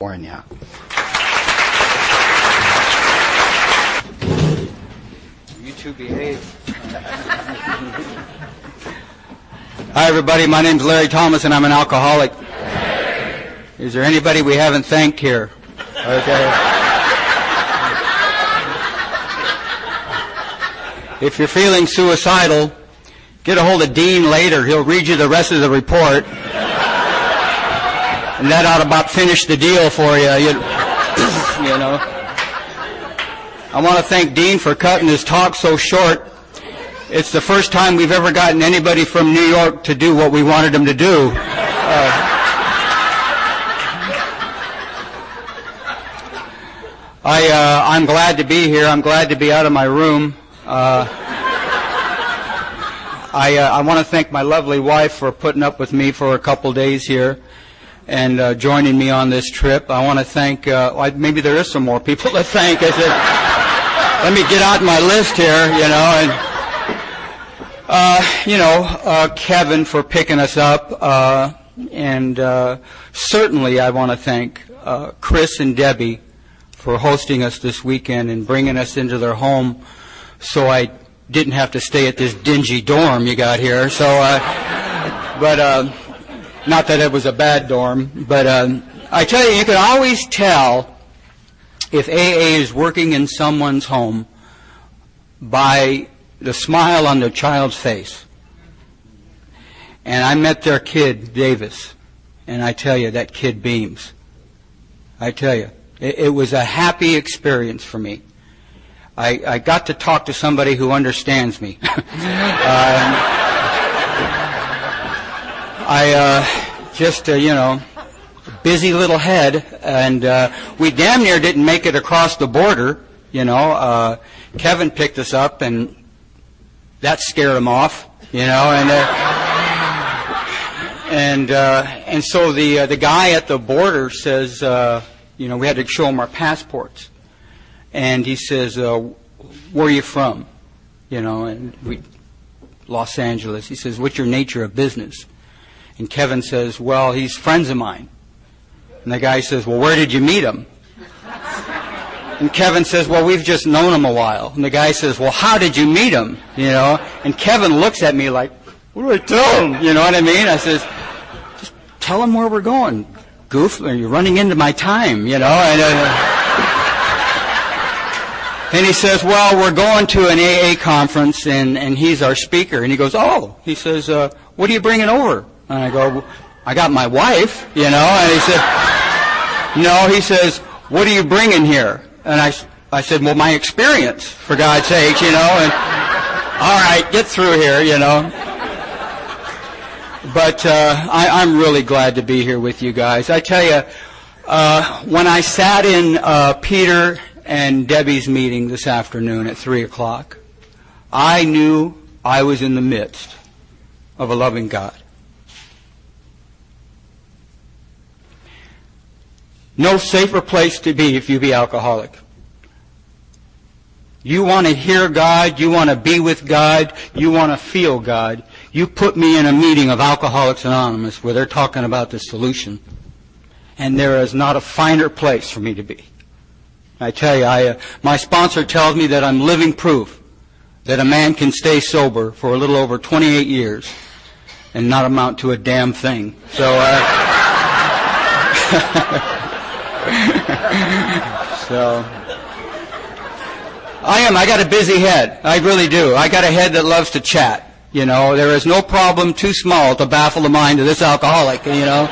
California. You two behave. Hi, everybody. My name's Larry Thomas, and I'm an alcoholic. Is there anybody we haven't thanked here? Okay. If you're feeling suicidal, get a hold of Dean later. He'll read you the rest of the report. And that ought to about finish the deal for you. You, you know. I want to thank Dean for cutting his talk so short. It's the first time we've ever gotten anybody from New York to do what we wanted them to do. Uh, I, uh, I'm glad to be here. I'm glad to be out of my room. Uh, I, uh, I want to thank my lovely wife for putting up with me for a couple days here and uh, joining me on this trip. I want to thank, uh, maybe there is some more people to thank. I said, let me get out my list here, you know, and, uh, you know, uh, Kevin for picking us up, uh, and uh, certainly I want to thank Chris and Debbie for hosting us this weekend and bringing us into their home, so I didn't have to stay at this dingy dorm you got here. So, but uh, not that it was a bad dorm, but um, I tell you, you can always tell if AA is working in someone's home by the smile on the child's face. And I met their kid, Davis, and I tell you, that kid beams. I tell you, it, it was a happy experience for me. I, I, got to talk to somebody who understands me. um, I uh, just, uh, you know, busy little head, and uh, we damn near didn't make it across the border. You know, uh, Kevin picked us up, and that scared him off. You know, and uh, and uh, and so the the guy at the border says, you know, we had to show him our passports, and he says, "Where are you from?" You know, and we Los Angeles. He says, "What's your nature of business?" And Kevin says, Well, he's friends of mine. And the guy says, Well, where did you meet him? And Kevin says, Well, we've just known him a while. And the guy says, Well, how did you meet him? You know? And Kevin looks at me like, What do I tell him? You know what I mean? I says, Just tell him where we're going. Goof, you're running into my time, you know? And, uh, and he says, well, we're going to an AA conference and, and he's our speaker. And he goes, oh, he says, uh, what are you bringing over? And I go, I got my wife, you know. And he said, no, he says, what are you bringing here? And I, I said, well, my experience, for God's sake, you know. And all right, get through here, you know. But uh, I, am really glad to be here with you guys. I tell you, uh, when I sat in uh, Peter and Debbie's meeting this afternoon at three o'clock, I knew I was in the midst of a loving God. No safer place to be if you be alcoholic. You want to hear God, you want to be with God, you want to feel God. You put me in a meeting of Alcoholics Anonymous where they're talking about the solution. And there is not a finer place for me to be. I tell you, I, uh, my sponsor tells me that I'm living proof that a man can stay sober for a little over 28 years and not amount to a damn thing. So, uh, so I am. I got a busy head. I really do. I got a head that loves to chat. You know, there is no problem too small to baffle the mind of this alcoholic. You know,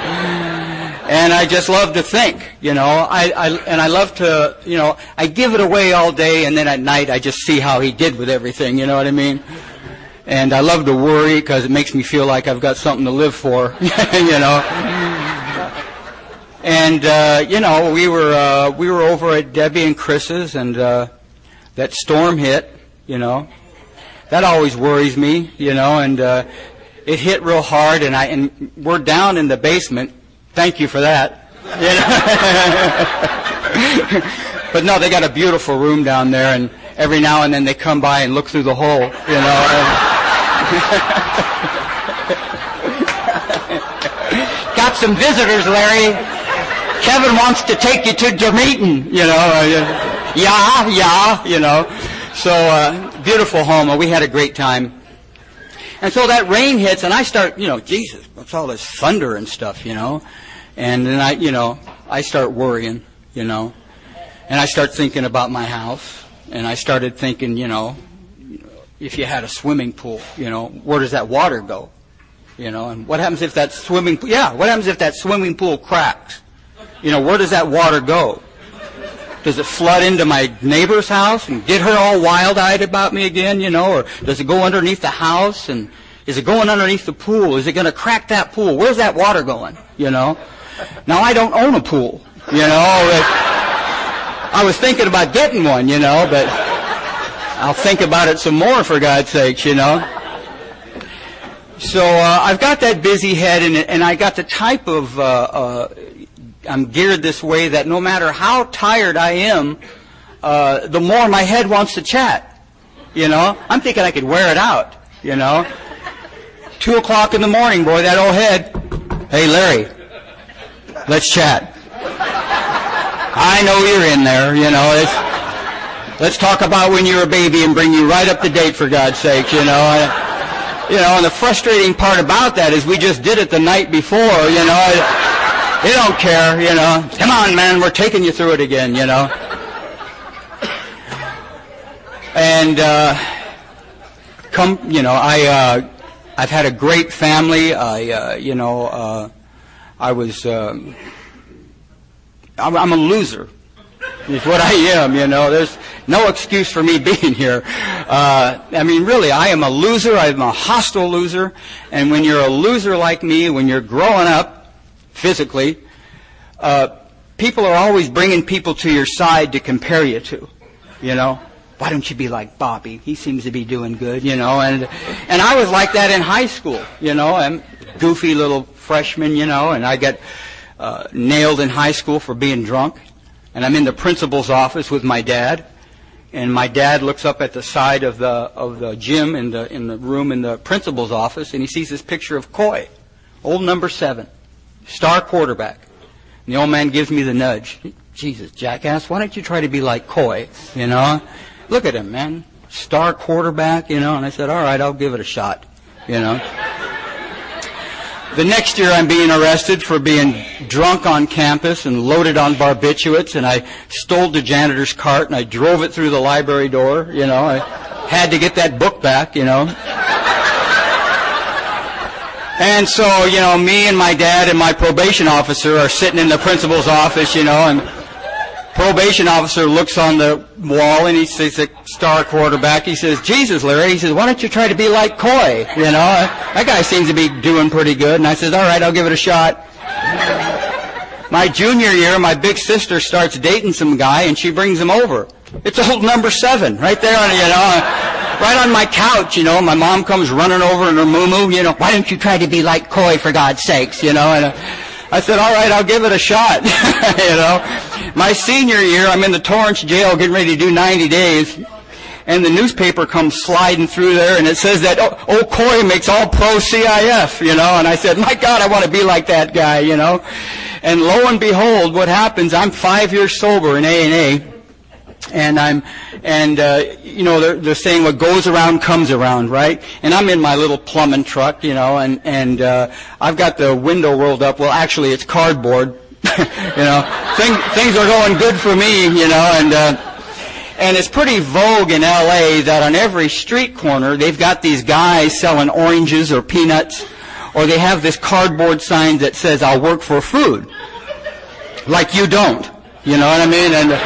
and I just love to think. You know, I, I and I love to. You know, I give it away all day, and then at night I just see how he did with everything. You know what I mean? And I love to worry because it makes me feel like I've got something to live for. you know. And uh, you know, we were uh, we were over at Debbie and Chris's, and uh, that storm hit. You know, that always worries me. You know, and uh, it hit real hard, and I and we're down in the basement. Thank you for that. You know? but no, they got a beautiful room down there, and every now and then they come by and look through the hole. You know. got some visitors, Larry. Kevin wants to take you to Dermeton, you know. Uh, yeah, yeah, you know. So, uh, beautiful home. We had a great time. And so that rain hits, and I start, you know, Jesus, what's all this thunder and stuff, you know? And then I, you know, I start worrying, you know. And I start thinking about my house. And I started thinking, you know, if you had a swimming pool, you know, where does that water go? You know, and what happens if that swimming pool, yeah, what happens if that swimming pool cracks? You know, where does that water go? Does it flood into my neighbor's house and get her all wild-eyed about me again, you know, or does it go underneath the house and is it going underneath the pool? Is it going to crack that pool? Where's that water going, you know? Now I don't own a pool, you know. I was thinking about getting one, you know, but I'll think about it some more for God's sakes, you know. So uh, I've got that busy head, and, and I got the type of uh, uh, I'm geared this way that no matter how tired I am, uh, the more my head wants to chat. You know, I'm thinking I could wear it out. You know, two o'clock in the morning, boy, that old head. Hey, Larry, let's chat. I know you're in there. You know, let's talk about when you were a baby and bring you right up to date for God's sake. You know. I, you know, and the frustrating part about that is we just did it the night before, you know. You don't care, you know. Come on, man, we're taking you through it again, you know. And uh, come, you know, I uh, I've had a great family. I, uh, you know, uh, I was. Um, I'm, I'm a loser. Is what I am, you know. There's no excuse for me being here. Uh, I mean, really, I am a loser. I'm a hostile loser. And when you're a loser like me, when you're growing up, physically, uh, people are always bringing people to your side to compare you to. You know, why don't you be like Bobby? He seems to be doing good. You know, and and I was like that in high school. You know, I'm goofy little freshman. You know, and I got uh, nailed in high school for being drunk. And I'm in the principal's office with my dad, and my dad looks up at the side of the of the gym in the in the room in the principal's office, and he sees this picture of Coy, old number seven star quarterback. And the old man gives me the nudge. Jesus, jackass, why don't you try to be like Coy? You know? Look at him, man. Star quarterback, you know? And I said, all right, I'll give it a shot. You know? The next year I'm being arrested for being drunk on campus and loaded on barbiturates and I stole the janitor's cart and I drove it through the library door, you know. I had to get that book back, you know. And so, you know, me and my dad and my probation officer are sitting in the principal's office, you know, and probation officer looks on the wall and he sees a star quarterback. He says, Jesus, Larry, he says, why don't you try to be like Coy? You know, that guy seems to be doing pretty good. And I says, all right, I'll give it a shot. My junior year, my big sister starts dating some guy and she brings him over. It's old number seven right there, on, you know right on my couch, you know. My mom comes running over in her moo you know, why don't you try to be like Coy for God's sakes, you know? And I said, all right, I'll give it a shot, you know. My senior year, I'm in the Torrance jail getting ready to do 90 days. And the newspaper comes sliding through there and it says that, oh, oh makes all pro CIF, you know. And I said, my God, I want to be like that guy, you know. And lo and behold, what happens, I'm five years sober in A&A and I'm, and uh, you know, they're, they're saying what goes around comes around, right? And I'm in my little plumbing truck, you know, and and uh, I've got the window rolled up. Well, actually, it's cardboard. you know, things things are going good for me, you know, and. Uh, and it's pretty vogue in LA that on every street corner they've got these guys selling oranges or peanuts, or they have this cardboard sign that says "I'll work for food," like you don't. You know what I mean? And uh,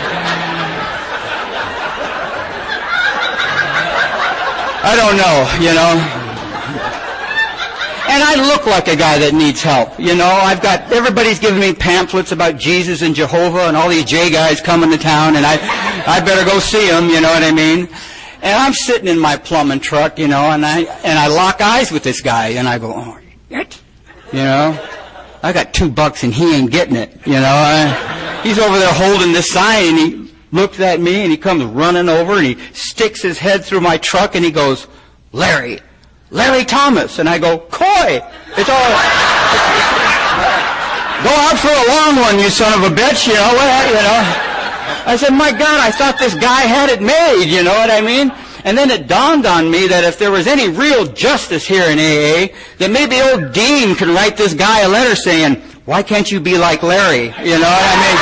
I don't know, you know. And I look like a guy that needs help. You know, I've got, everybody's giving me pamphlets about Jesus and Jehovah and all these J guys coming to town and I, I better go see them, you know what I mean? And I'm sitting in my plumbing truck, you know, and I, and I lock eyes with this guy and I go, oh, shit. You know? I got two bucks and he ain't getting it, you know? I, he's over there holding this sign and he, looks at me and he comes running over and he sticks his head through my truck and he goes, Larry, Larry Thomas. And I go, Coy. It's all, Go out for a long one, you son of a bitch, you know, what, you know. I said, my God, I thought this guy had it made, you know what I mean? And then it dawned on me that if there was any real justice here in AA, that maybe old Dean could write this guy a letter saying, why can't you be like Larry? You know what I mean?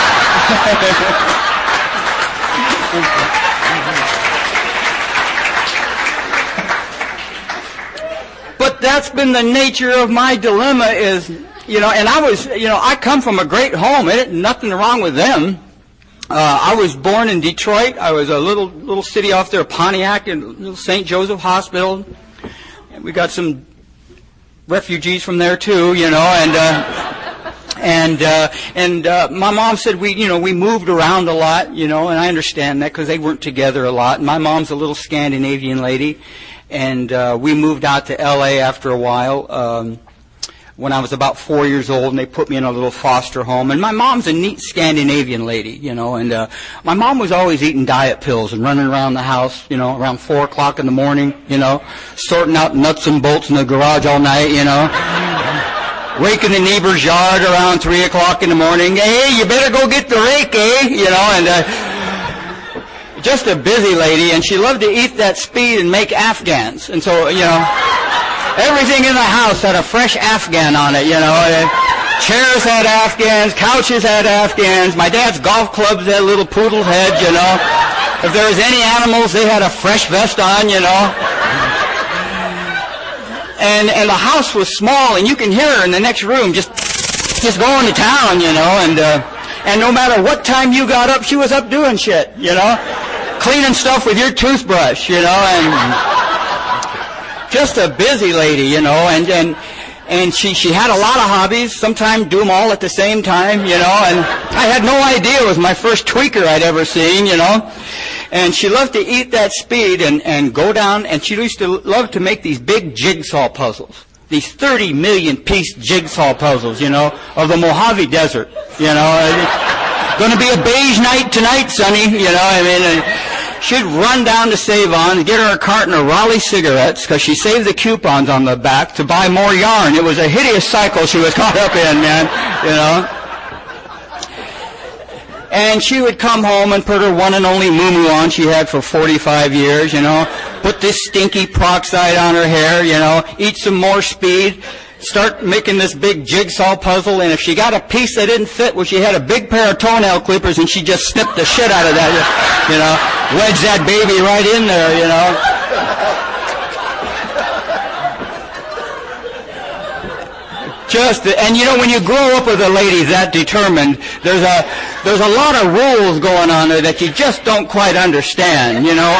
but that's been the nature of my dilemma is, you know, and I was, you know, I come from a great home. It, nothing wrong with them. Uh, I was born in Detroit. I was a little little city off there, Pontiac, in St. Joseph Hospital. And we got some refugees from there too, you know, and uh, and uh, and uh, my mom said we, you know, we moved around a lot, you know, and I understand that because they weren't together a lot. My mom's a little Scandinavian lady, and uh, we moved out to L.A. after a while. Um, when I was about four years old, and they put me in a little foster home. And my mom's a neat Scandinavian lady, you know, and uh, my mom was always eating diet pills and running around the house, you know, around four o'clock in the morning, you know, sorting out nuts and bolts in the garage all night, you know. Raking the neighbor's yard around three o'clock in the morning. Hey, you better go get the rake, eh? You know, and uh, just a busy lady, and she loved to eat that speed and make Afghans. And so, you know. Everything in the house had a fresh Afghan on it, you know. Chairs had Afghans, couches had Afghans. My dad's golf clubs had little poodle heads, you know. If there was any animals, they had a fresh vest on, you know. And and the house was small, and you can hear her in the next room just just going to town, you know. And uh, and no matter what time you got up, she was up doing shit, you know, cleaning stuff with your toothbrush, you know, and just a busy lady, you know, and and and she she had a lot of hobbies. Sometimes do them all at the same time, you know. And I had no idea it was my first tweaker I'd ever seen, you know. And she loved to eat that speed and and go down. And she used to love to make these big jigsaw puzzles. These 30 million piece jigsaw puzzles, you know, of the Mojave Desert, you know. To be a beige night tonight, Sonny, you know. I mean. And, she'd run down to Save-On and get her a carton of Raleigh cigarettes because she saved the coupons on the back to buy more yarn. It was a hideous cycle she was caught up in, man, you know. And she would come home and put her one and only moo on she had for 45 years, you know. Put this stinky peroxide on her hair, you know. Eat some more speed start making this big jigsaw puzzle, and if she got a piece that didn't fit, well, she had a big pair of toenail clippers, and she just snipped the shit out of that, you know, wedged that baby right in there, you know. Just, and you know, when you grow up with a lady that determined, there's a, there's a lot of rules going on there that you just don't quite understand, you know.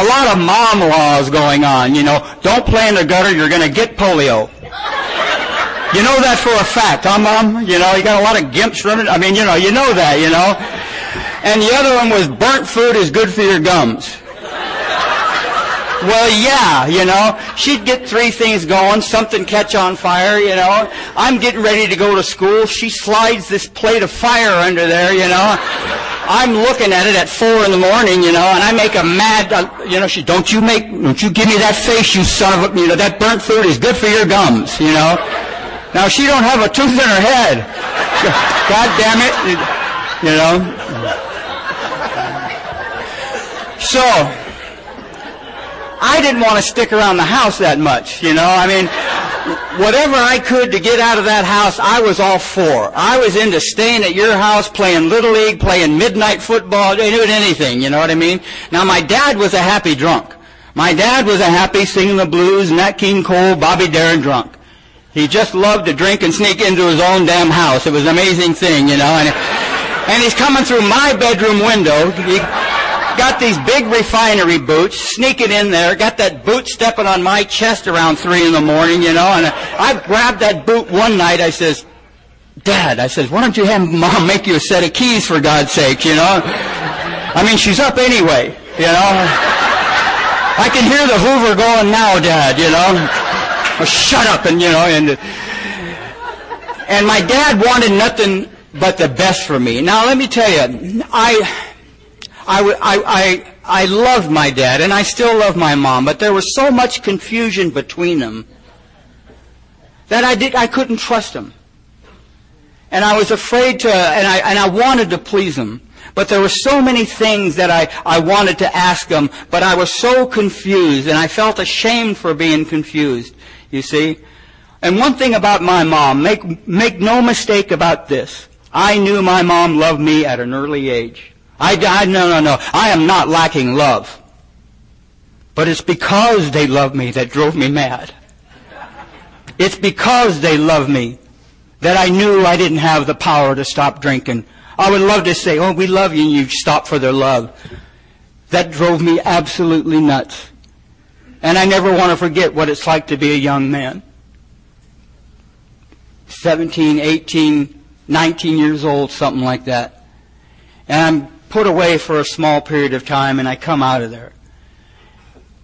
A, lot of mom laws going on, you know. Don't play in the gutter, you're gonna get polio. You know that for a fact, huh, Mom? You know, you got a lot of gimps running. I mean, you know, you know that, you know. And the other one was burnt food is good for your gums. Well, yeah, you know, she'd get three things going, something catch on fire, you know. I'm getting ready to go to school. She slides this plate of fire under there, you know. I'm looking at it at four in the morning, you know, and I make a mad, uh, you know, she, don't you make, don't you give me that face, you son of a, you know, that burnt food is good for your gums, you know. Now she don't have a tooth in her head. God damn it. You know? So, I didn't want to stick around the house that much, you know? I mean, whatever I could to get out of that house, I was all for. I was into staying at your house, playing Little League, playing midnight football, doing anything, you know what I mean? Now my dad was a happy drunk. My dad was a happy singing the blues, Nat King Cole, Bobby Darin drunk. He just loved to drink and sneak into his own damn house. It was an amazing thing, you know. And, and he's coming through my bedroom window. He got these big refinery boots, sneaking in there, got that boot stepping on my chest around three in the morning, you know. And I grabbed that boot one night. I says, Dad, I says, why don't you have Mom make you a set of keys for God's sake, you know? I mean, she's up anyway, you know. I can hear the Hoover going now, Dad, you know oh, shut up, and you know, and and my dad wanted nothing but the best for me. Now let me tell you, I, I, I, I, I loved my dad, and I still love my mom, but there was so much confusion between them that I did, I couldn't trust them. And I was afraid to, and I, and I wanted to please them. But there were so many things that I, I wanted to ask them, but I was so confused, and I felt ashamed for being confused, you see. And one thing about my mom, make, make no mistake about this. I knew my mom loved me at an early age. I, I, no, no, no. I am not lacking love. But it's because they love me that drove me mad. It's because they love me that I knew I didn't have the power to stop drinking. I would love to say, oh, we love you, and you stop for their love. That drove me absolutely nuts. And I never want to forget what it's like to be a young man. 17, 18, 19 years old, something like that. And I'm put away for a small period of time and I come out of there.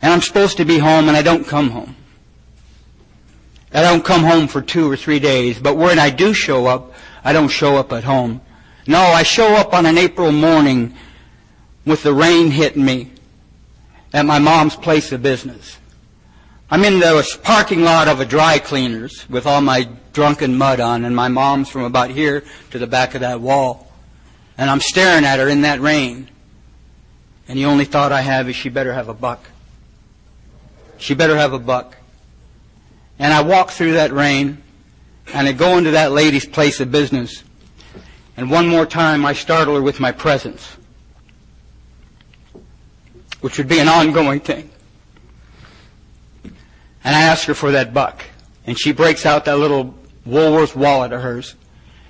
And I'm supposed to be home and I don't come home. I don't come home for two or three days, but when I do show up, I don't show up at home. No, I show up on an April morning with the rain hitting me at my mom's place of business. I'm in the parking lot of a dry cleaners with all my drunken mud on, and my mom's from about here to the back of that wall. And I'm staring at her in that rain. And the only thought I have is she better have a buck. She better have a buck. And I walk through that rain, and I go into that lady's place of business. And one more time I startle her with my presence, which would be an ongoing thing. And I ask her for that buck. And she breaks out that little Woolworth wallet of hers.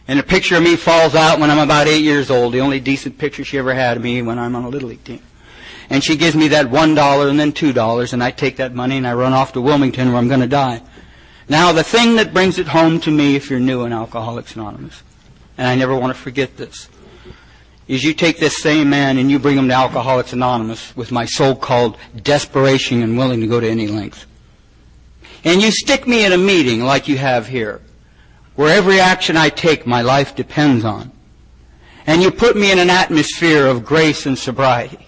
And a picture of me falls out when I'm about eight years old, the only decent picture she ever had of me when I'm on a Little League team. And she gives me that one dollar and then two dollars, and I take that money and I run off to Wilmington where I'm going to die. Now, the thing that brings it home to me, if you're new in Alcoholics Anonymous, and I never want to forget this, is you take this same man and you bring him to Alcoholics Anonymous with my so-called desperation and willing to go to any length. And you stick me in a meeting like you have here, where every action I take my life depends on, and you put me in an atmosphere of grace and sobriety,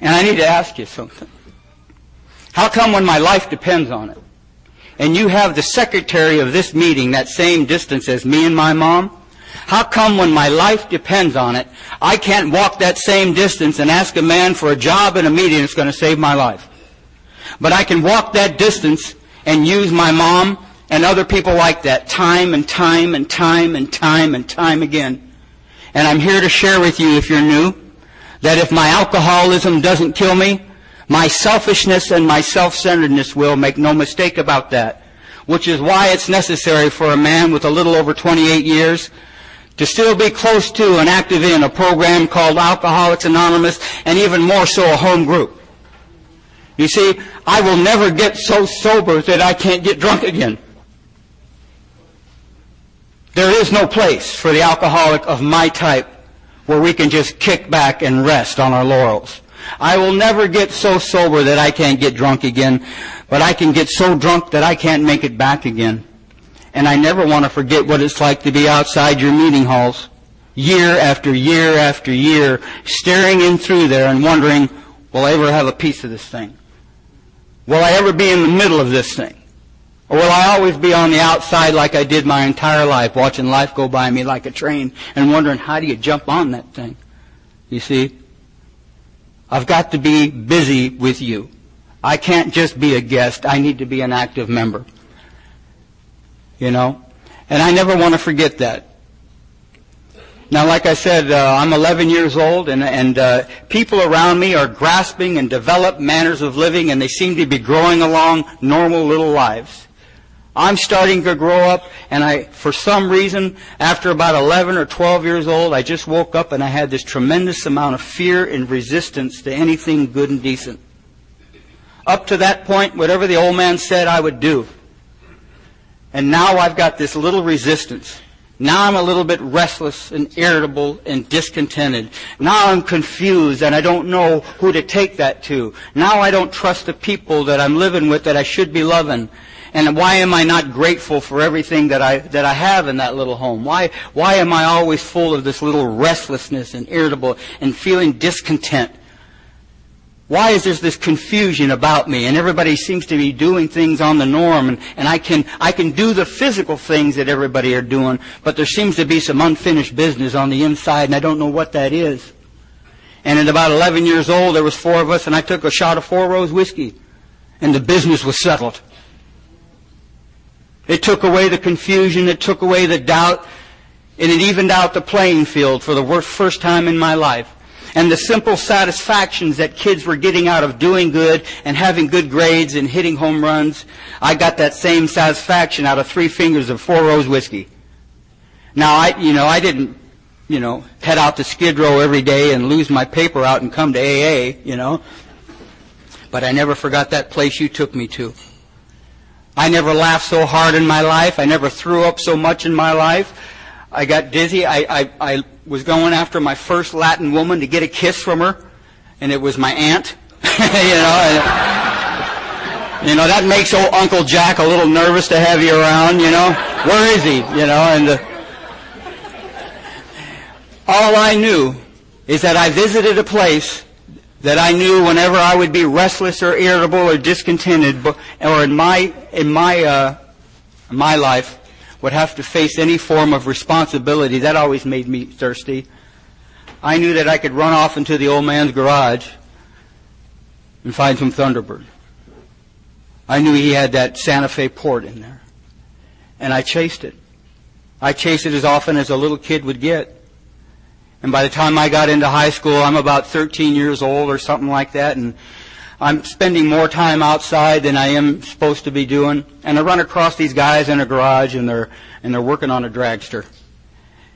and I need to ask you something. How come when my life depends on it, and you have the secretary of this meeting that same distance as me and my mom, how come when my life depends on it, I can't walk that same distance and ask a man for a job in a meeting that's going to save my life? But I can walk that distance and use my mom and other people like that time and time and time and time and time again. And I'm here to share with you, if you're new, that if my alcoholism doesn't kill me, my selfishness and my self-centeredness will, make no mistake about that. Which is why it's necessary for a man with a little over 28 years to still be close to and active in a program called Alcoholics Anonymous and even more so a home group. You see, I will never get so sober that I can't get drunk again. There is no place for the alcoholic of my type where we can just kick back and rest on our laurels. I will never get so sober that I can't get drunk again, but I can get so drunk that I can't make it back again. And I never want to forget what it's like to be outside your meeting halls, year after year after year, staring in through there and wondering, will I ever have a piece of this thing? Will I ever be in the middle of this thing? Or will I always be on the outside like I did my entire life, watching life go by me like a train and wondering how do you jump on that thing? You see? I've got to be busy with you. I can't just be a guest. I need to be an active member. You know? And I never want to forget that. Now, like I said, uh, I'm 11 years old, and, and uh, people around me are grasping and developed manners of living, and they seem to be growing along normal little lives. I'm starting to grow up, and I, for some reason, after about 11 or 12 years old, I just woke up and I had this tremendous amount of fear and resistance to anything good and decent. Up to that point, whatever the old man said, I would do. And now I've got this little resistance. Now I'm a little bit restless and irritable and discontented. Now I'm confused and I don't know who to take that to. Now I don't trust the people that I'm living with that I should be loving. And why am I not grateful for everything that I, that I have in that little home? Why, why am I always full of this little restlessness and irritable and feeling discontent? Why is there this confusion about me? And everybody seems to be doing things on the norm, and, and I can I can do the physical things that everybody are doing, but there seems to be some unfinished business on the inside, and I don't know what that is. And at about 11 years old, there was four of us, and I took a shot of Four Rose whiskey, and the business was settled. It took away the confusion, it took away the doubt, and it evened out the playing field for the first time in my life and the simple satisfactions that kids were getting out of doing good and having good grades and hitting home runs, I got that same satisfaction out of three fingers of Four Rose whiskey. Now, I, you know, I didn't, you know, head out to Skid Row every day and lose my paper out and come to AA, you know. But I never forgot that place you took me to. I never laughed so hard in my life. I never threw up so much in my life. I got dizzy. I, I, I was going after my first Latin woman to get a kiss from her, and it was my aunt. you know, and, you know that makes old Uncle Jack a little nervous to have you around. You know, where is he? You know, and uh, all I knew is that I visited a place that I knew whenever I would be restless or irritable or discontented, or in my in my uh, my life, would have to face any form of responsibility, that always made me thirsty. I knew that I could run off into the old man's garage and find some Thunderbird. I knew he had that Santa Fe port in there. And I chased it. I chased it as often as a little kid would get. And by the time I got into high school, I'm about 13 years old or something like that, and I'm spending more time outside than I am supposed to be doing. And I run across these guys in a garage and they're, and they're working on a dragster.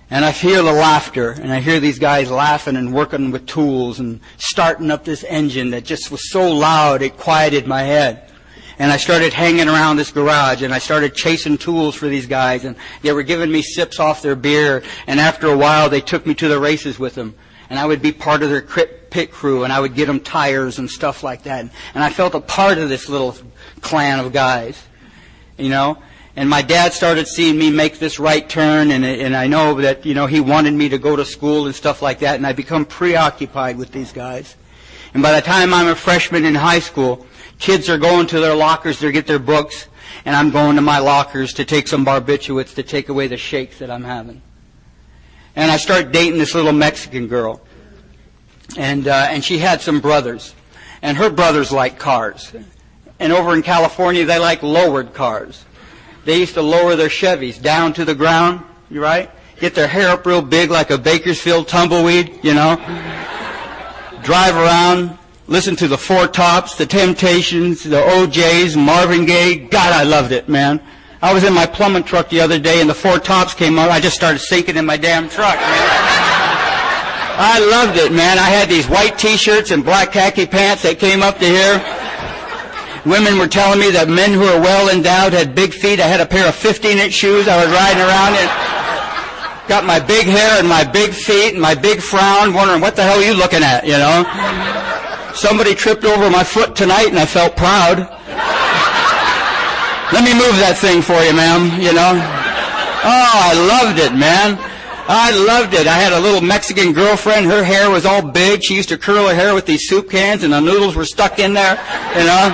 And I hear the laughter and I hear these guys laughing and working with tools and starting up this engine that just was so loud it quieted my head. And I started hanging around this garage and I started chasing tools for these guys and they were giving me sips off their beer and after a while they took me to the races with them and I would be part of their pit crew, and I would get them tires and stuff like that. And I felt a part of this little clan of guys, you know. And my dad started seeing me make this right turn, and, and I know that, you know, he wanted me to go to school and stuff like that, and I become preoccupied with these guys. And by the time I'm a freshman in high school, kids are going to their lockers to get their books, and I'm going to my lockers to take some barbiturates to take away the shakes that I'm having and I start dating this little Mexican girl, and uh, and she had some brothers, and her brothers like cars, and over in California they like lowered cars. They used to lower their Chevys down to the ground, you right? Get their hair up real big like a Bakersfield tumbleweed, you know. Drive around, listen to the Four Tops, the Temptations, the O'Jays, Marvin Gaye. God, I loved it, man. I was in my plumbing truck the other day and the four tops came out. I just started sinking in my damn truck, man. I loved it, man. I had these white t-shirts and black khaki pants that came up to here. Women were telling me that men who are well endowed had big feet. I had a pair of 15-inch shoes. I was riding around in. Got my big hair and my big feet and my big frown, wondering what the hell are you looking at, you know? Somebody tripped over my foot tonight and I felt proud. Let me move that thing for you, ma'am, you know. Oh, I loved it, man. I loved it. I had a little Mexican girlfriend. Her hair was all big. She used to curl her hair with these soup cans and the noodles were stuck in there, you know.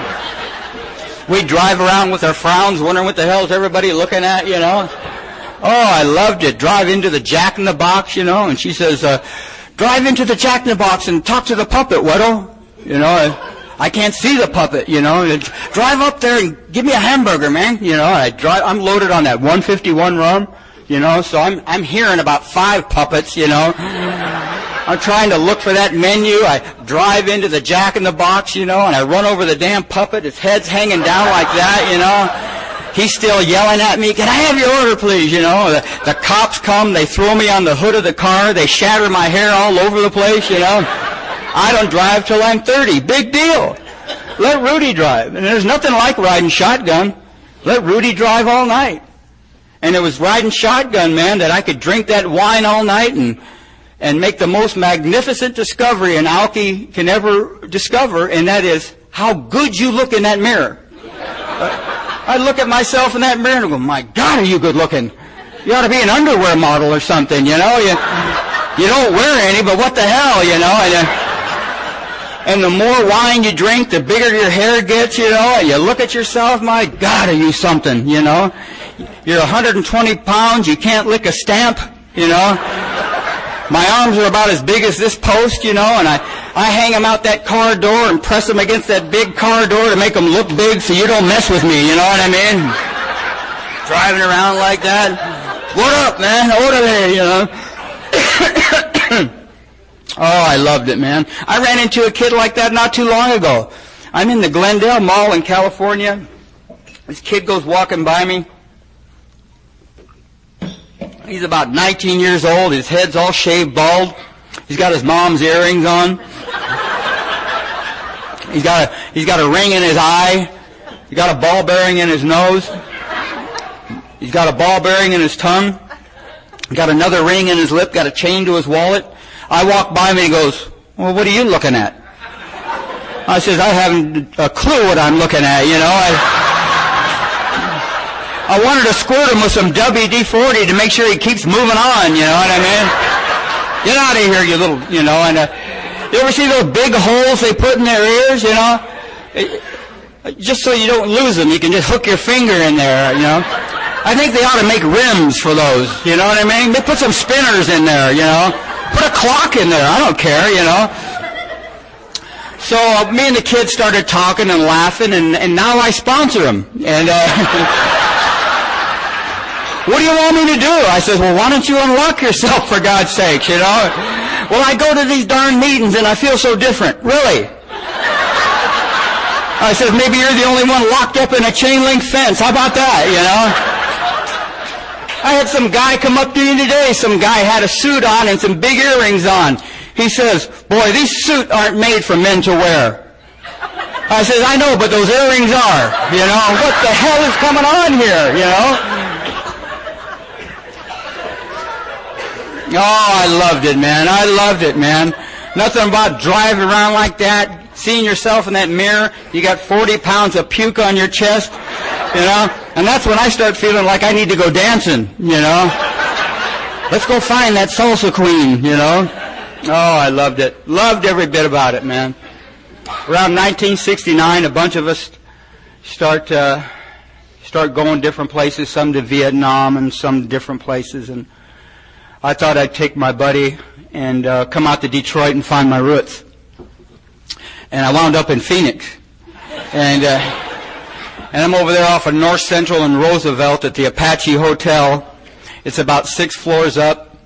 We'd drive around with our frowns wondering what the hell is everybody looking at, you know. Oh, I loved it. Drive into the Jack in the Box, you know, and she says, uh, drive into the Jack in the Box and talk to the puppet, Weddle. You know, I can't see the puppet, you know. Drive up there and give me a hamburger, man. You know, I drive, I'm loaded on that 151 rum, you know, so I'm, I'm hearing about five puppets, you know. I'm trying to look for that menu. I drive into the Jack in the Box, you know, and I run over the damn puppet. His head's hanging down like that, you know. He's still yelling at me, can I have your order, please? You know, the, the cops come, they throw me on the hood of the car, they shatter my hair all over the place, you know. I don't drive till I'm 30. Big deal. Let Rudy drive. And there's nothing like riding shotgun. Let Rudy drive all night. And it was riding shotgun, man, that I could drink that wine all night and, and make the most magnificent discovery an alky can ever discover, and that is how good you look in that mirror. I look at myself in that mirror and go, my God, are you good looking? You ought to be an underwear model or something, you know? You, you don't wear any, but what the hell, you know? And, uh, And the more wine you drink, the bigger your hair gets, you know, and you look at yourself, my God, are you something, you know? You're 120 pounds, you can't lick a stamp, you know? My arms are about as big as this post, you know, and I, I hang them out that car door and press them against that big car door to make them look big so you don't mess with me, you know what I mean? Driving around like that. What up, man? Orderly, you know? oh, I loved it, man. I ran into a kid like that not too long ago. I'm in the Glendale Mall in California. This kid goes walking by me. He's about 19 years old. His head's all shaved bald. He's got his mom's earrings on. He's got a, he's got a ring in his eye. He's got a ball bearing in his nose. He's got a ball bearing in his tongue. He's got another ring in his lip, got a chain to his wallet. I walk by him and he goes, well, what are you looking at? I says, I haven't a clue what I'm looking at, you know. I, I wanted to squirt him with some WD-40 to make sure he keeps moving on, you know what I mean? Get out of here, you little, you know, and uh, you ever see those big holes they put in their ears, you know? just so you don't lose them, you can just hook your finger in there, you know? I think they ought to make rims for those, you know what I mean? They put some spinners in there, you know? Put a clock in there, I don't care, you know? So uh, me and the kids started talking and laughing, and, and now I sponsor them. And uh, What do you want me to do? I said, well, why don't you unlock yourself for God's sake, you know? Well, I go to these darn meetings and I feel so different. Really? I said, maybe you're the only one locked up in a chain link fence. How about that, you know? I had some guy come up to me today. Some guy had a suit on and some big earrings on. He says, boy, these suits aren't made for men to wear. I says, I know, but those earrings are. You know, what the hell is coming on here, you know? Oh, I loved it, man. I loved it, man. Nothing about driving around like that, seeing yourself in that mirror. You got 40 pounds of puke on your chest, you know? And that's when I start feeling like I need to go dancing, you know? Let's go find that salsa queen, you know? Oh, I loved it. Loved every bit about it, man. Around 1969, a bunch of us start, uh, start going different places, some to Vietnam and some different places. And I thought I'd take my buddy and uh, come out to Detroit and find my roots. And I wound up in Phoenix. And, uh, and I'm over there off of North Central and Roosevelt at the Apache Hotel. It's about six floors up.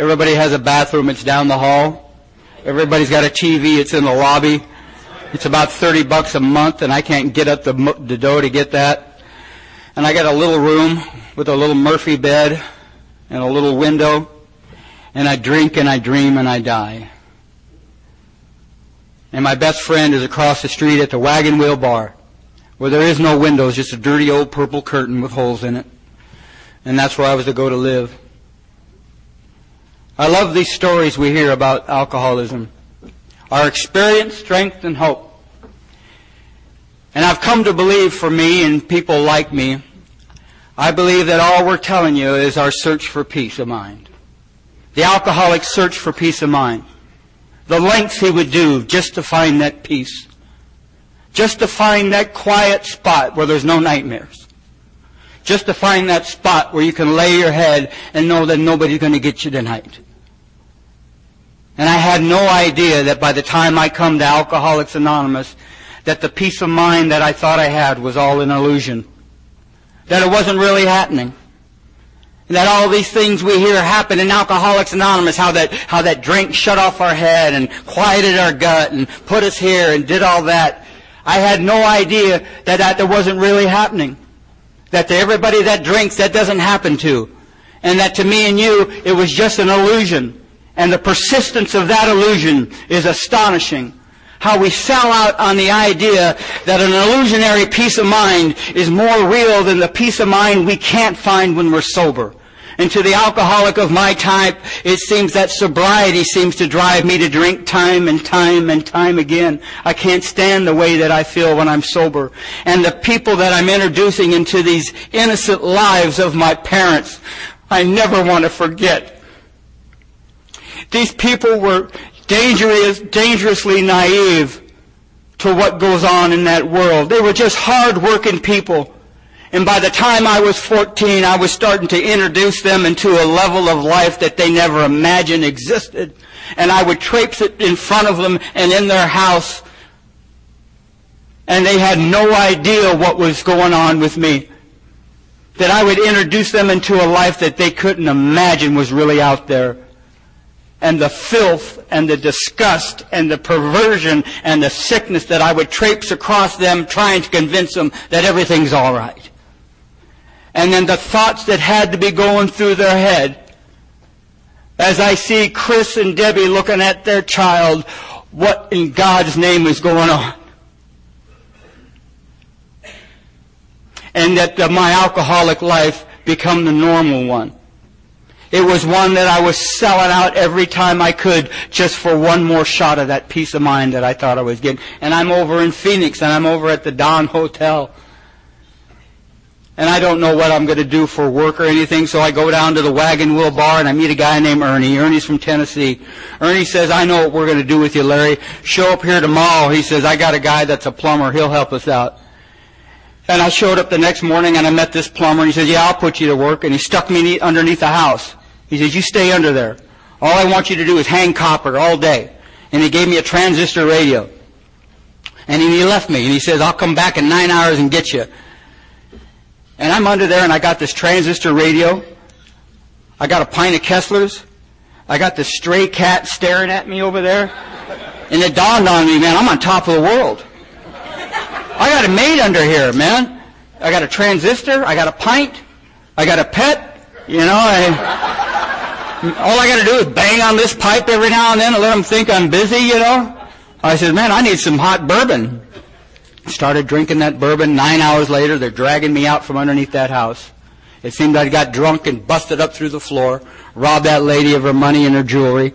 Everybody has a bathroom. It's down the hall. Everybody's got a TV. It's in the lobby. It's about 30 bucks a month and I can't get up the, the door to get that. And I got a little room with a little Murphy bed and a little window and I drink and I dream and I die. And my best friend is across the street at the Wagon Wheel Bar, where there is no windows, just a dirty old purple curtain with holes in it. And that's where I was to go to live. I love these stories we hear about alcoholism. Our experience, strength, and hope. And I've come to believe for me and people like me, I believe that all we're telling you is our search for peace of mind. The alcoholic search for peace of mind. The lengths he would do just to find that peace. Just to find that quiet spot where there's no nightmares. Just to find that spot where you can lay your head and know that nobody's going to get you tonight. And I had no idea that by the time I come to Alcoholics Anonymous, that the peace of mind that I thought I had was all an illusion. That it wasn't really happening that all these things we hear happen in Alcoholics Anonymous, how that, how that drink shut off our head and quieted our gut and put us here and did all that. I had no idea that that, that wasn't really happening. That to everybody that drinks, that doesn't happen to. And that to me and you, it was just an illusion. And the persistence of that illusion is astonishing how we sell out on the idea that an illusionary peace of mind is more real than the peace of mind we can't find when we're sober. And to the alcoholic of my type, it seems that sobriety seems to drive me to drink time and time and time again. I can't stand the way that I feel when I'm sober. And the people that I'm introducing into these innocent lives of my parents, I never want to forget. These people were dangerous, dangerously naive to what goes on in that world. They were just hard-working people. And by the time I was 14, I was starting to introduce them into a level of life that they never imagined existed. And I would traipse it in front of them and in their house. And they had no idea what was going on with me. That I would introduce them into a life that they couldn't imagine was really out there and the filth and the disgust and the perversion and the sickness that I would traipse across them trying to convince them that everything's all right. And then the thoughts that had to be going through their head as I see Chris and Debbie looking at their child, what in God's name is going on? And that the, my alcoholic life become the normal one. It was one that I was selling out every time I could just for one more shot of that peace of mind that I thought I was getting. And I'm over in Phoenix and I'm over at the Don Hotel. And I don't know what I'm going to do for work or anything, so I go down to the Wagon Wheel Bar and I meet a guy named Ernie. Ernie's from Tennessee. Ernie says, I know what we're going to do with you, Larry. Show up here tomorrow. He says, I got a guy that's a plumber. He'll help us out. And I showed up the next morning and I met this plumber and he says, yeah, I'll put you to work. And he stuck me underneath the house. He says, you stay under there. All I want you to do is hang copper all day. And he gave me a transistor radio. And he left me. And he says, I'll come back in nine hours and get you. And I'm under there and I got this transistor radio. I got a pint of Kessler's. I got this stray cat staring at me over there. And it dawned on me, man, I'm on top of the world. I got a maid under here, man. I got a transistor. I got a pint. I got a pet. You know, I, all I got to do is bang on this pipe every now and then and let them think I'm busy, you know. I said, man, I need some hot bourbon. Started drinking that bourbon. Nine hours later, they're dragging me out from underneath that house. It seemed I got drunk and busted up through the floor, robbed that lady of her money and her jewelry.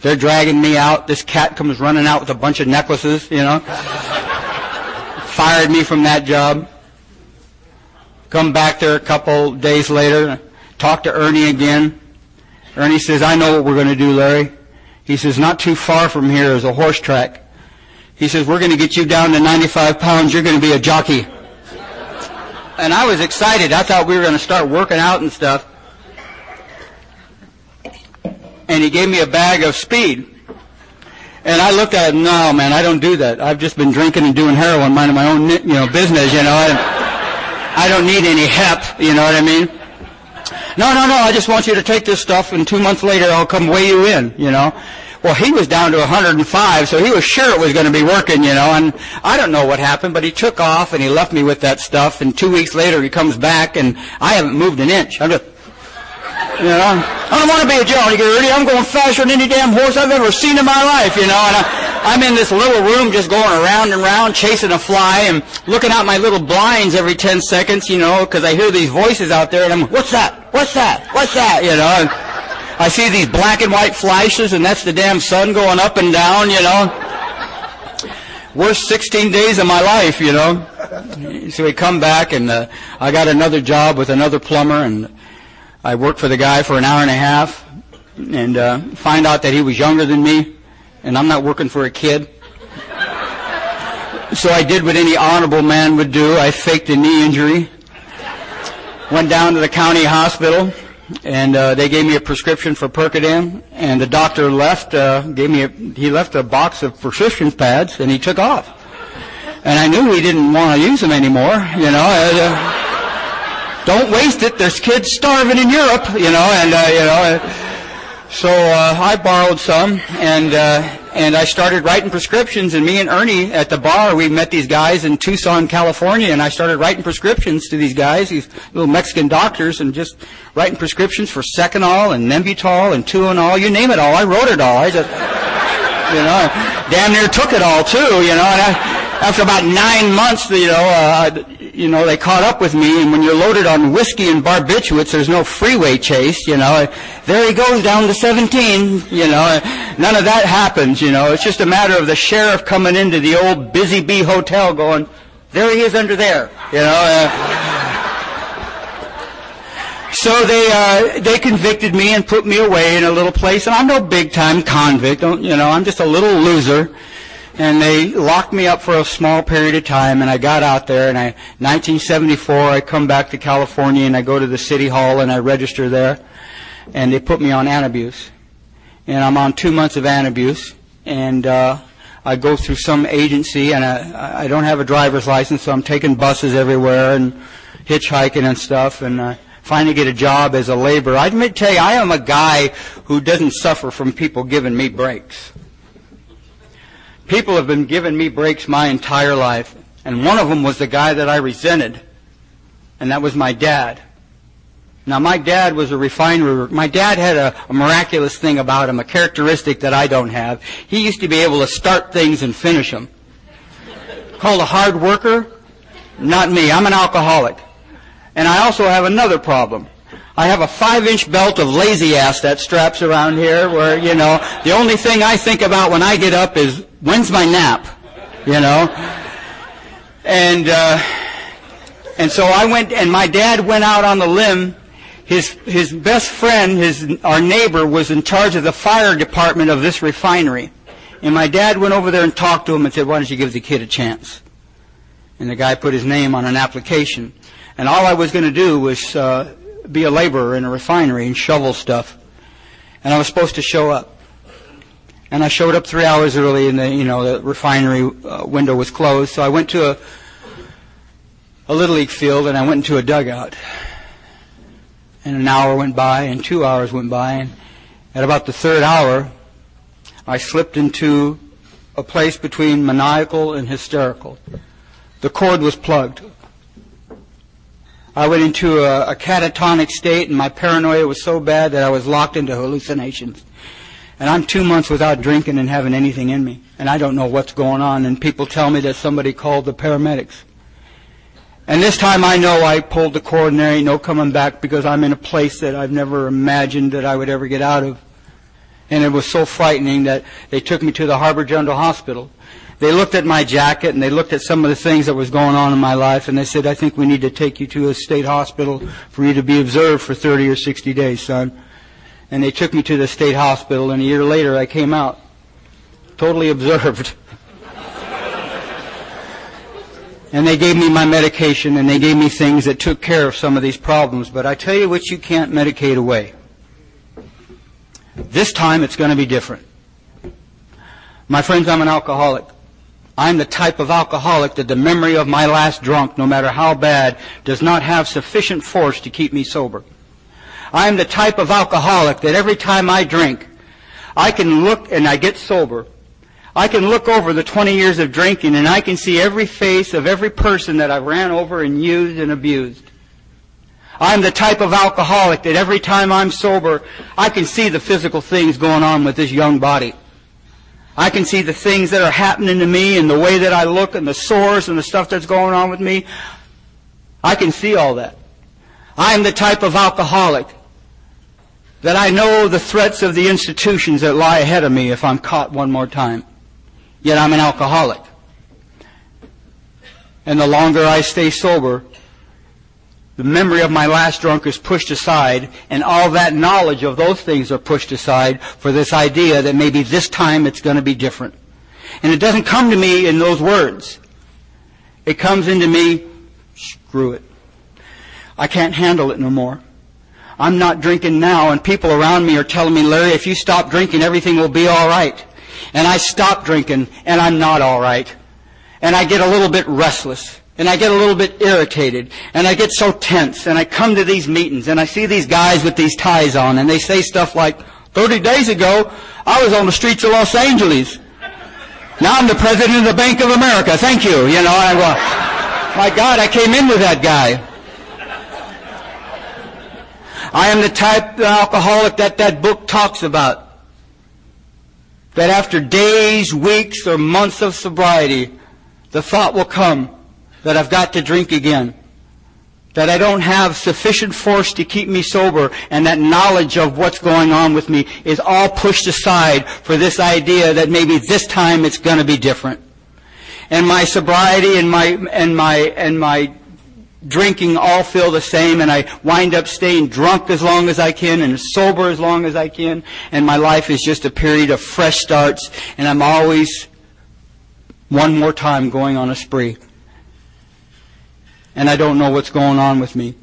They're dragging me out. This cat comes running out with a bunch of necklaces, you know. Fired me from that job. Come back there a couple days later, talk to Ernie again. Ernie says, I know what we're going to do, Larry. He says, not too far from here is a horse track. He says, we're going to get you down to 95 pounds. You're going to be a jockey. And I was excited. I thought we were going to start working out and stuff. And he gave me a bag of speed. And I looked at him, no, man, I don't do that. I've just been drinking and doing heroin, minding my own, you know, business, you know. I, I don't need any hep, you know what I mean? No, no, no, I just want you to take this stuff and two months later I'll come weigh you in, you know. Well, he was down to 105, so he was sure it was going to be working, you know, and I don't know what happened, but he took off and he left me with that stuff, and two weeks later he comes back and I haven't moved an inch. I'm just, you know, I don't want to be a Johnny Gertie. I'm going faster than any damn horse I've ever seen in my life, you know. And I, I'm in this little room just going around and around chasing a fly and looking out my little blinds every 10 seconds, you know, because I hear these voices out there and I'm, what's that? What's that? What's that? You know. And I see these black and white flashes and that's the damn sun going up and down, you know. Worst 16 days of my life, you know. So we come back and uh, I got another job with another plumber and I worked for the guy for an hour and a half and uh, find out that he was younger than me, and I'm not working for a kid. So I did what any honorable man would do. I faked a knee injury, went down to the county hospital, and uh, they gave me a prescription for Percodan. And the doctor left, uh, gave me a, he left a box of prescription pads, and he took off. And I knew he didn't want to use them anymore, you know. Uh, don't waste it. There's kids starving in Europe, you know, and uh, you know. So uh, I borrowed some, and uh, and I started writing prescriptions. And me and Ernie at the bar, we met these guys in Tucson, California, and I started writing prescriptions to these guys, these little Mexican doctors, and just writing prescriptions for Seconal and Nembutal and Tuinal, you name it all. I wrote it all. I just, you know, damn near took it all too, you know. And I, after about nine months, you know, uh, you know, they caught up with me. And when you're loaded on whiskey and barbiturates, there's no freeway chase. You know, there he goes down to 17. You know, none of that happens. You know, it's just a matter of the sheriff coming into the old Busy Bee Hotel, going, "There he is under there." You know. Uh, so they uh, they convicted me and put me away in a little place, and I'm no big time convict. You know? I'm just a little loser and they locked me up for a small period of time and I got out there and I 1974 I come back to California and I go to the city hall and I register there and they put me on antabuse and I'm on two months of antabuse and uh, I go through some agency and I, I don't have a driver's license so I'm taking buses everywhere and hitchhiking and stuff and I finally get a job as a laborer. I admit tell you I am a guy who doesn't suffer from people giving me breaks. People have been giving me breaks my entire life, and one of them was the guy that I resented, and that was my dad. Now, my dad was a refiner. My dad had a, a, miraculous thing about him, a characteristic that I don't have. He used to be able to start things and finish them. Called a hard worker? Not me. I'm an alcoholic. And I also have another problem. I have a five inch belt of lazy ass that straps around here where, you know, the only thing I think about when I get up is when's my nap? You know? And, uh, and so I went, and my dad went out on the limb. His, his best friend, his, our neighbor, was in charge of the fire department of this refinery. And my dad went over there and talked to him and said, why don't you give the kid a chance? And the guy put his name on an application. And all I was going to do was uh, be a laborer in a refinery and shovel stuff. And I was supposed to show up. And I showed up three hours early, and the you know the refinery uh, window was closed. So I went to a a little league field, and I went into a dugout. And an hour went by, and two hours went by, and at about the third hour, I slipped into a place between maniacal and hysterical. The cord was plugged. I went into a, a catatonic state, and my paranoia was so bad that I was locked into hallucinations. And I'm two months without drinking and having anything in me. And I don't know what's going on. And people tell me that somebody called the paramedics. And this time I know I pulled the ain't no coming back because I'm in a place that I've never imagined that I would ever get out of. And it was so frightening that they took me to the Harbor General Hospital. They looked at my jacket and they looked at some of the things that was going on in my life and they said, I think we need to take you to a state hospital for you to be observed for 30 or 60 days, son and they took me to the state hospital, and a year later I came out totally observed. and they gave me my medication, and they gave me things that took care of some of these problems. But I tell you what, you can't medicate away. This time it's going to be different. My friends, I'm an alcoholic. I'm the type of alcoholic that the memory of my last drunk, no matter how bad, does not have sufficient force to keep me sober. I'm the type of alcoholic that every time I drink, I can look and I get sober. I can look over the 20 years of drinking and I can see every face of every person that I ran over and used and abused. I'm the type of alcoholic that every time I'm sober, I can see the physical things going on with this young body. I can see the things that are happening to me and the way that I look and the sores and the stuff that's going on with me. I can see all that. I'm the type of alcoholic that I know the threats of the institutions that lie ahead of me if I'm caught one more time. Yet I'm an alcoholic. And the longer I stay sober, the memory of my last drunk is pushed aside, and all that knowledge of those things are pushed aside for this idea that maybe this time it's going to be different. And it doesn't come to me in those words. It comes into me, screw it. I can't handle it no more. I'm not drinking now, and people around me are telling me, Larry, if you stop drinking, everything will be all right. And I stop drinking, and I'm not all right. And I get a little bit restless, and I get a little bit irritated, and I get so tense, and I come to these meetings, and I see these guys with these ties on, and they say stuff like, 30 days ago, I was on the streets of Los Angeles. Now I'm the president of the Bank of America. Thank you. You know, I go, my God, I came in with that guy. I am the type of alcoholic that that book talks about. That after days, weeks, or months of sobriety, the thought will come that I've got to drink again. That I don't have sufficient force to keep me sober, and that knowledge of what's going on with me is all pushed aside for this idea that maybe this time it's going to be different. And my sobriety and my and my and my drinking all feel the same and I wind up staying drunk as long as I can and sober as long as I can and my life is just a period of fresh starts and I'm always one more time going on a spree. And I don't know what's going on with me.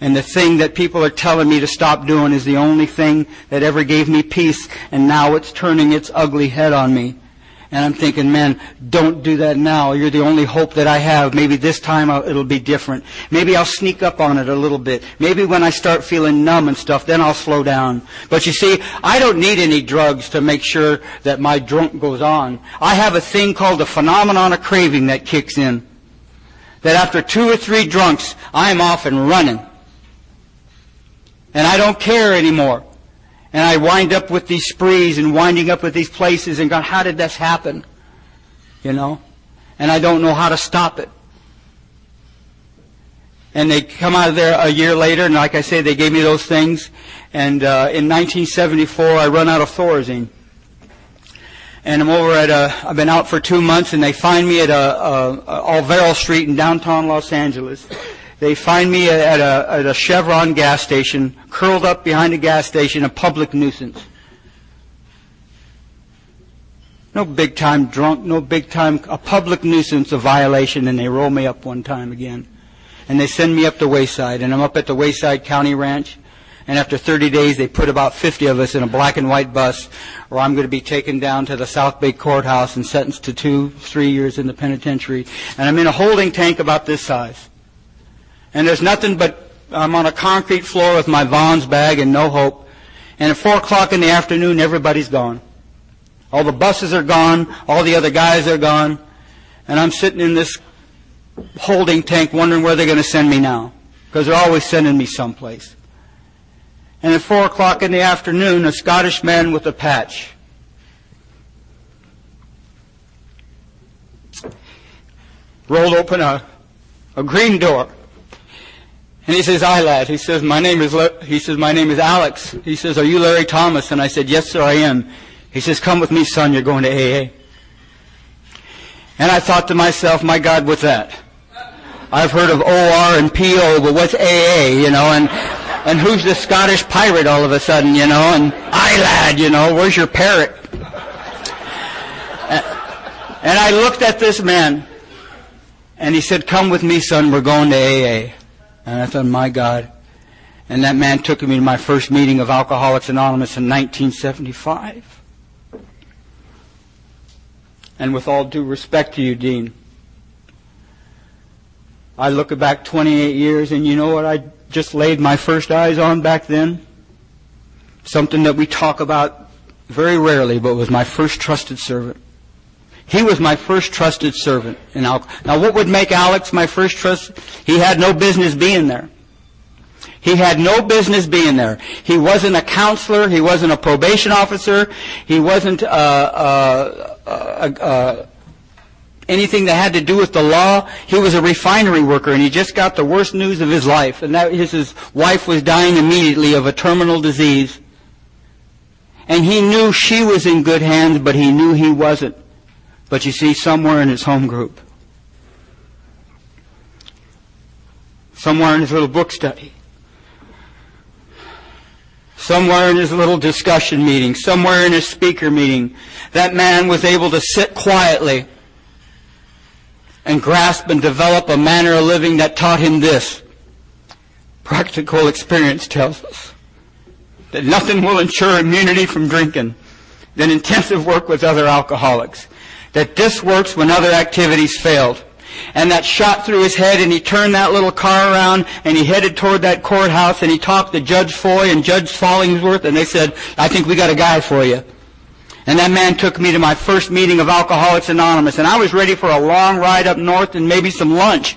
And the thing that people are telling me to stop doing is the only thing that ever gave me peace, and now it's turning its ugly head on me. And I'm thinking, man, don't do that now. You're the only hope that I have. Maybe this time I'll, it'll be different. Maybe I'll sneak up on it a little bit. Maybe when I start feeling numb and stuff, then I'll slow down. But you see, I don't need any drugs to make sure that my drunk goes on. I have a thing called the phenomenon of craving that kicks in. That after two or three drunks, I'm off and running. And I don't care anymore. And I wind up with these sprees and winding up with these places and going, how did this happen? You know? And I don't know how to stop it. And they come out of there a year later, and like I say, they gave me those things. And uh, in 1974, I run out of Thorazine. And I'm over at a, I've been out for two months, and they find me at uh, uh, a, a, a Olvera Street in downtown Los Angeles. They find me at a, at a Chevron gas station, curled up behind a gas station, a public nuisance. No big time drunk, no big time, a public nuisance, a violation, and they roll me up one time again. And they send me up the Wayside, and I'm up at the Wayside County Ranch. And after 30 days, they put about 50 of us in a black and white bus, where I'm going to be taken down to the South Bay Courthouse and sentenced to two, three years in the penitentiary. And I'm in a holding tank about this size. And there's nothing but I'm on a concrete floor with my Vons bag and no hope. And at four o'clock in the afternoon, everybody's gone. All the buses are gone. All the other guys are gone. And I'm sitting in this holding tank wondering where they're going to send me now. Because they're always sending me someplace. And at four o'clock in the afternoon, a Scottish man with a patch rolled open a, a green door and he says, "Aye lad." He says, "My name is." Le-. He says, "My name is Alex." He says, "Are you Larry Thomas?" And I said, "Yes, sir, I am." He says, "Come with me, son. You're going to AA." And I thought to myself, "My God, what's that?" I've heard of OR and PO, but what's AA? You know, and and who's the Scottish pirate all of a sudden? You know, and Aye lad, you know, where's your parrot? And I looked at this man, and he said, "Come with me, son. We're going to AA." And I thought, my God. And that man took me to my first meeting of Alcoholics Anonymous in 1975. And with all due respect to you, Dean, I look back 28 years and you know what I just laid my first eyes on back then? Something that we talk about very rarely, but was my first trusted servant. He was my first trusted servant in Now, what would make Alex my first trust? He had no business being there. He had no business being there. He wasn't a counselor. He wasn't a probation officer. He wasn't uh, uh, uh, anything that had to do with the law. He was a refinery worker, and he just got the worst news of his life, and that his, his wife was dying immediately of a terminal disease. And he knew she was in good hands, but he knew he wasn't. But you see, somewhere in his home group, somewhere in his little book study, somewhere in his little discussion meeting, somewhere in his speaker meeting, that man was able to sit quietly and grasp and develop a manner of living that taught him this. Practical experience tells us that nothing will ensure immunity from drinking than intensive work with other alcoholics that this works when other activities failed. And that shot through his head and he turned that little car around and he headed toward that courthouse and he talked to Judge Foy and Judge Follingsworth and they said, I think we got a guy for you. And that man took me to my first meeting of Alcoholics Anonymous and I was ready for a long ride up north and maybe some lunch.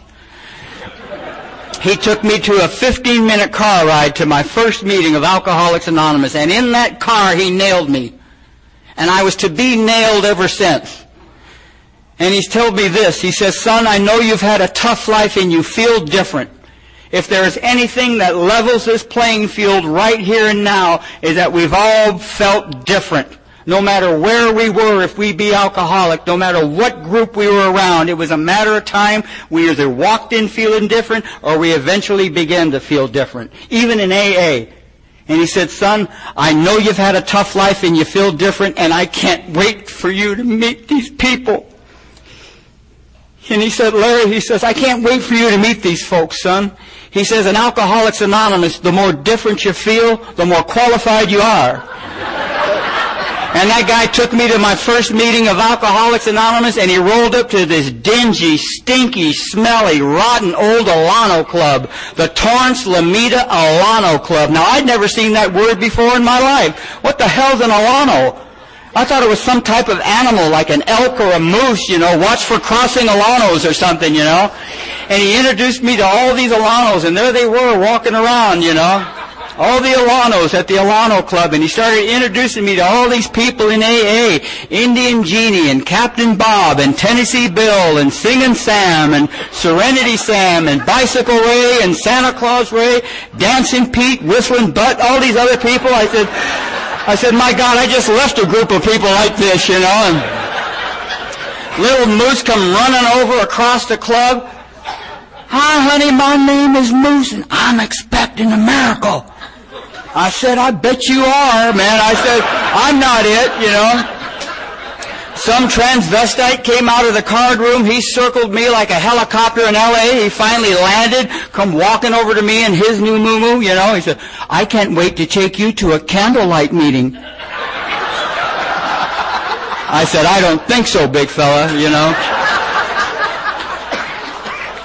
He took me to a 15 minute car ride to my first meeting of Alcoholics Anonymous and in that car he nailed me. And I was to be nailed ever since. And he's told me this. He says, son, I know you've had a tough life and you feel different. If there is anything that levels this playing field right here and now is that we've all felt different. No matter where we were, if we be alcoholic, no matter what group we were around, it was a matter of time. We either walked in feeling different or we eventually began to feel different. Even in AA. And he said, son, I know you've had a tough life and you feel different and I can't wait for you to meet these people. And he said, Larry, he says, I can't wait for you to meet these folks, son. He says, in Alcoholics Anonymous, the more different you feel, the more qualified you are. And that guy took me to my first meeting of Alcoholics Anonymous and he rolled up to this dingy, stinky, smelly, rotten old Alano Club. The Torrance Lomita Alano Club. Now I'd never seen that word before in my life. What the hell's an Alano? I thought it was some type of animal, like an elk or a moose, you know, watch for crossing Alanos or something, you know. And he introduced me to all these Alanos, and there they were walking around, you know. All the Alanos at the Alano Club, and he started introducing me to all these people in AA, Indian Genie, and Captain Bob, and Tennessee Bill, and Singing Sam, and Serenity Sam, and Bicycle Ray, and Santa Claus Ray, Dancing Pete, Whistling Butt, all these other people. I said, I said, my God, I just left a group of people like this, you know, and little Moose come running over across the club. Hi, honey, my name is Moose, and I'm expecting a miracle. I said, I bet you are, man. I said, I'm not it, you know. Some transvestite came out of the card room. He circled me like a helicopter in L.A. He finally landed, come walking over to me in his new moo you know. He said, I can't wait to take you to a candlelight meeting. I said, I don't think so, big fella, you know.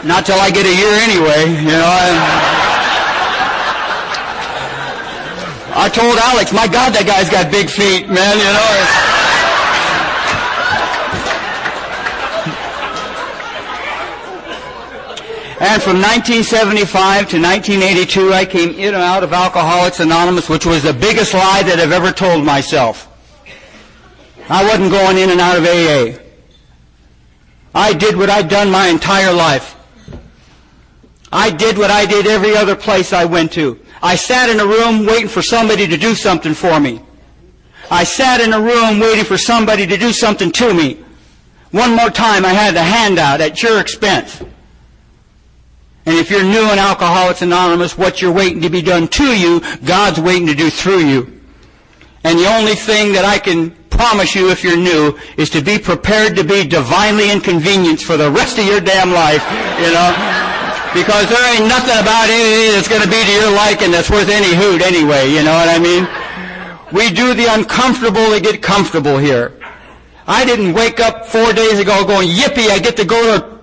Not till I get a year anyway, you know. I, I told Alex, my God, that guy's got big feet, man, you know. And from 1975 to 1982, I came in and out of Alcoholics Anonymous, which was the biggest lie that I've ever told myself. I wasn't going in and out of AA. I did what I'd done my entire life. I did what I did every other place I went to. I sat in a room waiting for somebody to do something for me. I sat in a room waiting for somebody to do something to me. One more time I had the handout at your expense. And if you're new in Alcoholics Anonymous, what you're waiting to be done to you, God's waiting to do through you. And the only thing that I can promise you if you're new is to be prepared to be divinely inconvenienced for the rest of your damn life, you know? Because there ain't nothing about anything that's going to be to your liking that's worth any hoot anyway, you know what I mean? We do the uncomfortable to get comfortable here. I didn't wake up four days ago going, yippee, I get to go to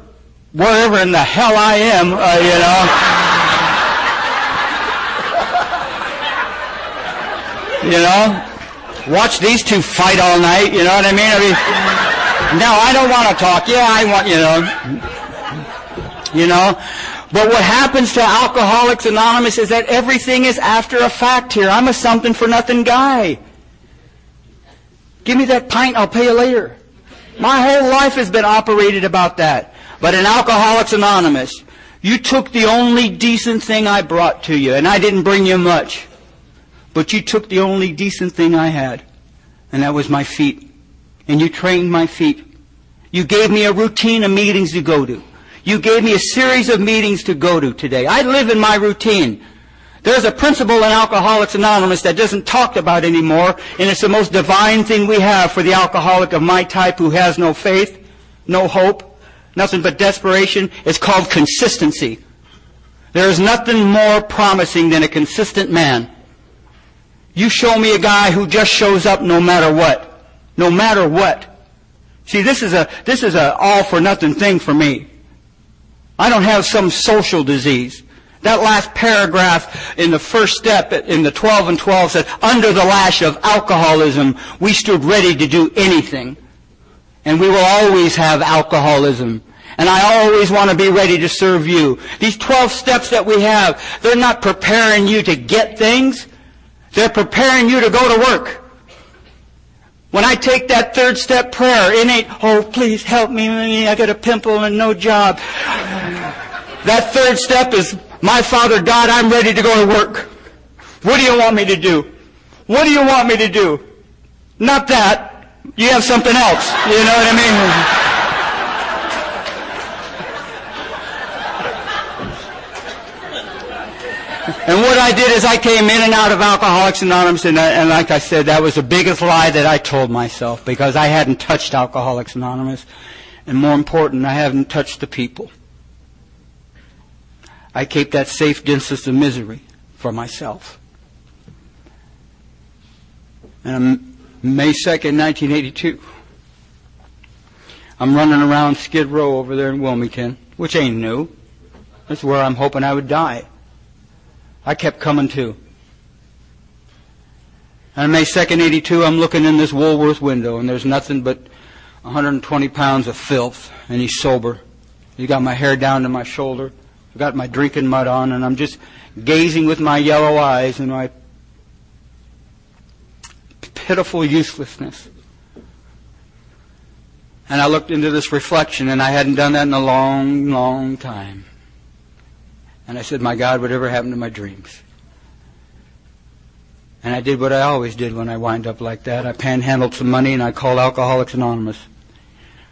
wherever in the hell I am, uh, you know. you know, watch these two fight all night. You know what I mean? I mean, no, I don't want to talk. Yeah, I want, you know, you know. But what happens to Alcoholics Anonymous is that everything is after a fact here. I'm a something for nothing guy. Give me that pint, I'll pay you later. My whole life has been operated about that. But in Alcoholics Anonymous, you took the only decent thing I brought to you, and I didn't bring you much. But you took the only decent thing I had, and that was my feet. And you trained my feet. You gave me a routine of meetings to go to. You gave me a series of meetings to go to today. I live in my routine. There's a principle in Alcoholics Anonymous that doesn't talked about anymore, and it's the most divine thing we have for the alcoholic of my type who has no faith, no hope, nothing but desperation. It's called consistency. There is nothing more promising than a consistent man. You show me a guy who just shows up no matter what. No matter what. See, this is a, this is a all for nothing thing for me. I don't have some social disease. That last paragraph in the first step in the 12 and 12 said, under the lash of alcoholism, we stood ready to do anything. And we will always have alcoholism. And I always want to be ready to serve you. These 12 steps that we have, they're not preparing you to get things. They're preparing you to go to work. When I take that third step prayer, it ain't, oh, please help me, I got a pimple and no job. That third step is, my Father God, I'm ready to go to work. What do you want me to do? What do you want me to do? Not that. You have something else. You know what I mean? And what I did is I came in and out of Alcoholics Anonymous, and, I, and, like I said, that was the biggest lie that I told myself because I hadn't touched Alcoholics Anonymous. And more important, I haven't touched the people. I keep that safe distance of misery for myself. And May 2nd, 1982, I'm running around Skid Row over there in Wilmington, which ain't new. That's where I'm hoping I would die. I kept coming to. And on May 2nd, 82, I'm looking in this Woolworth window, and there's nothing but 120 pounds of filth, and he's sober. He's got my hair down to my shoulder. I've got my drinking mud on, and I'm just gazing with my yellow eyes and my pitiful uselessness. And I looked into this reflection, and I hadn't done that in a long, long time. And I said, My God, whatever happened to my dreams? And I did what I always did when I wind up like that. I panhandled some money and I called Alcoholics Anonymous.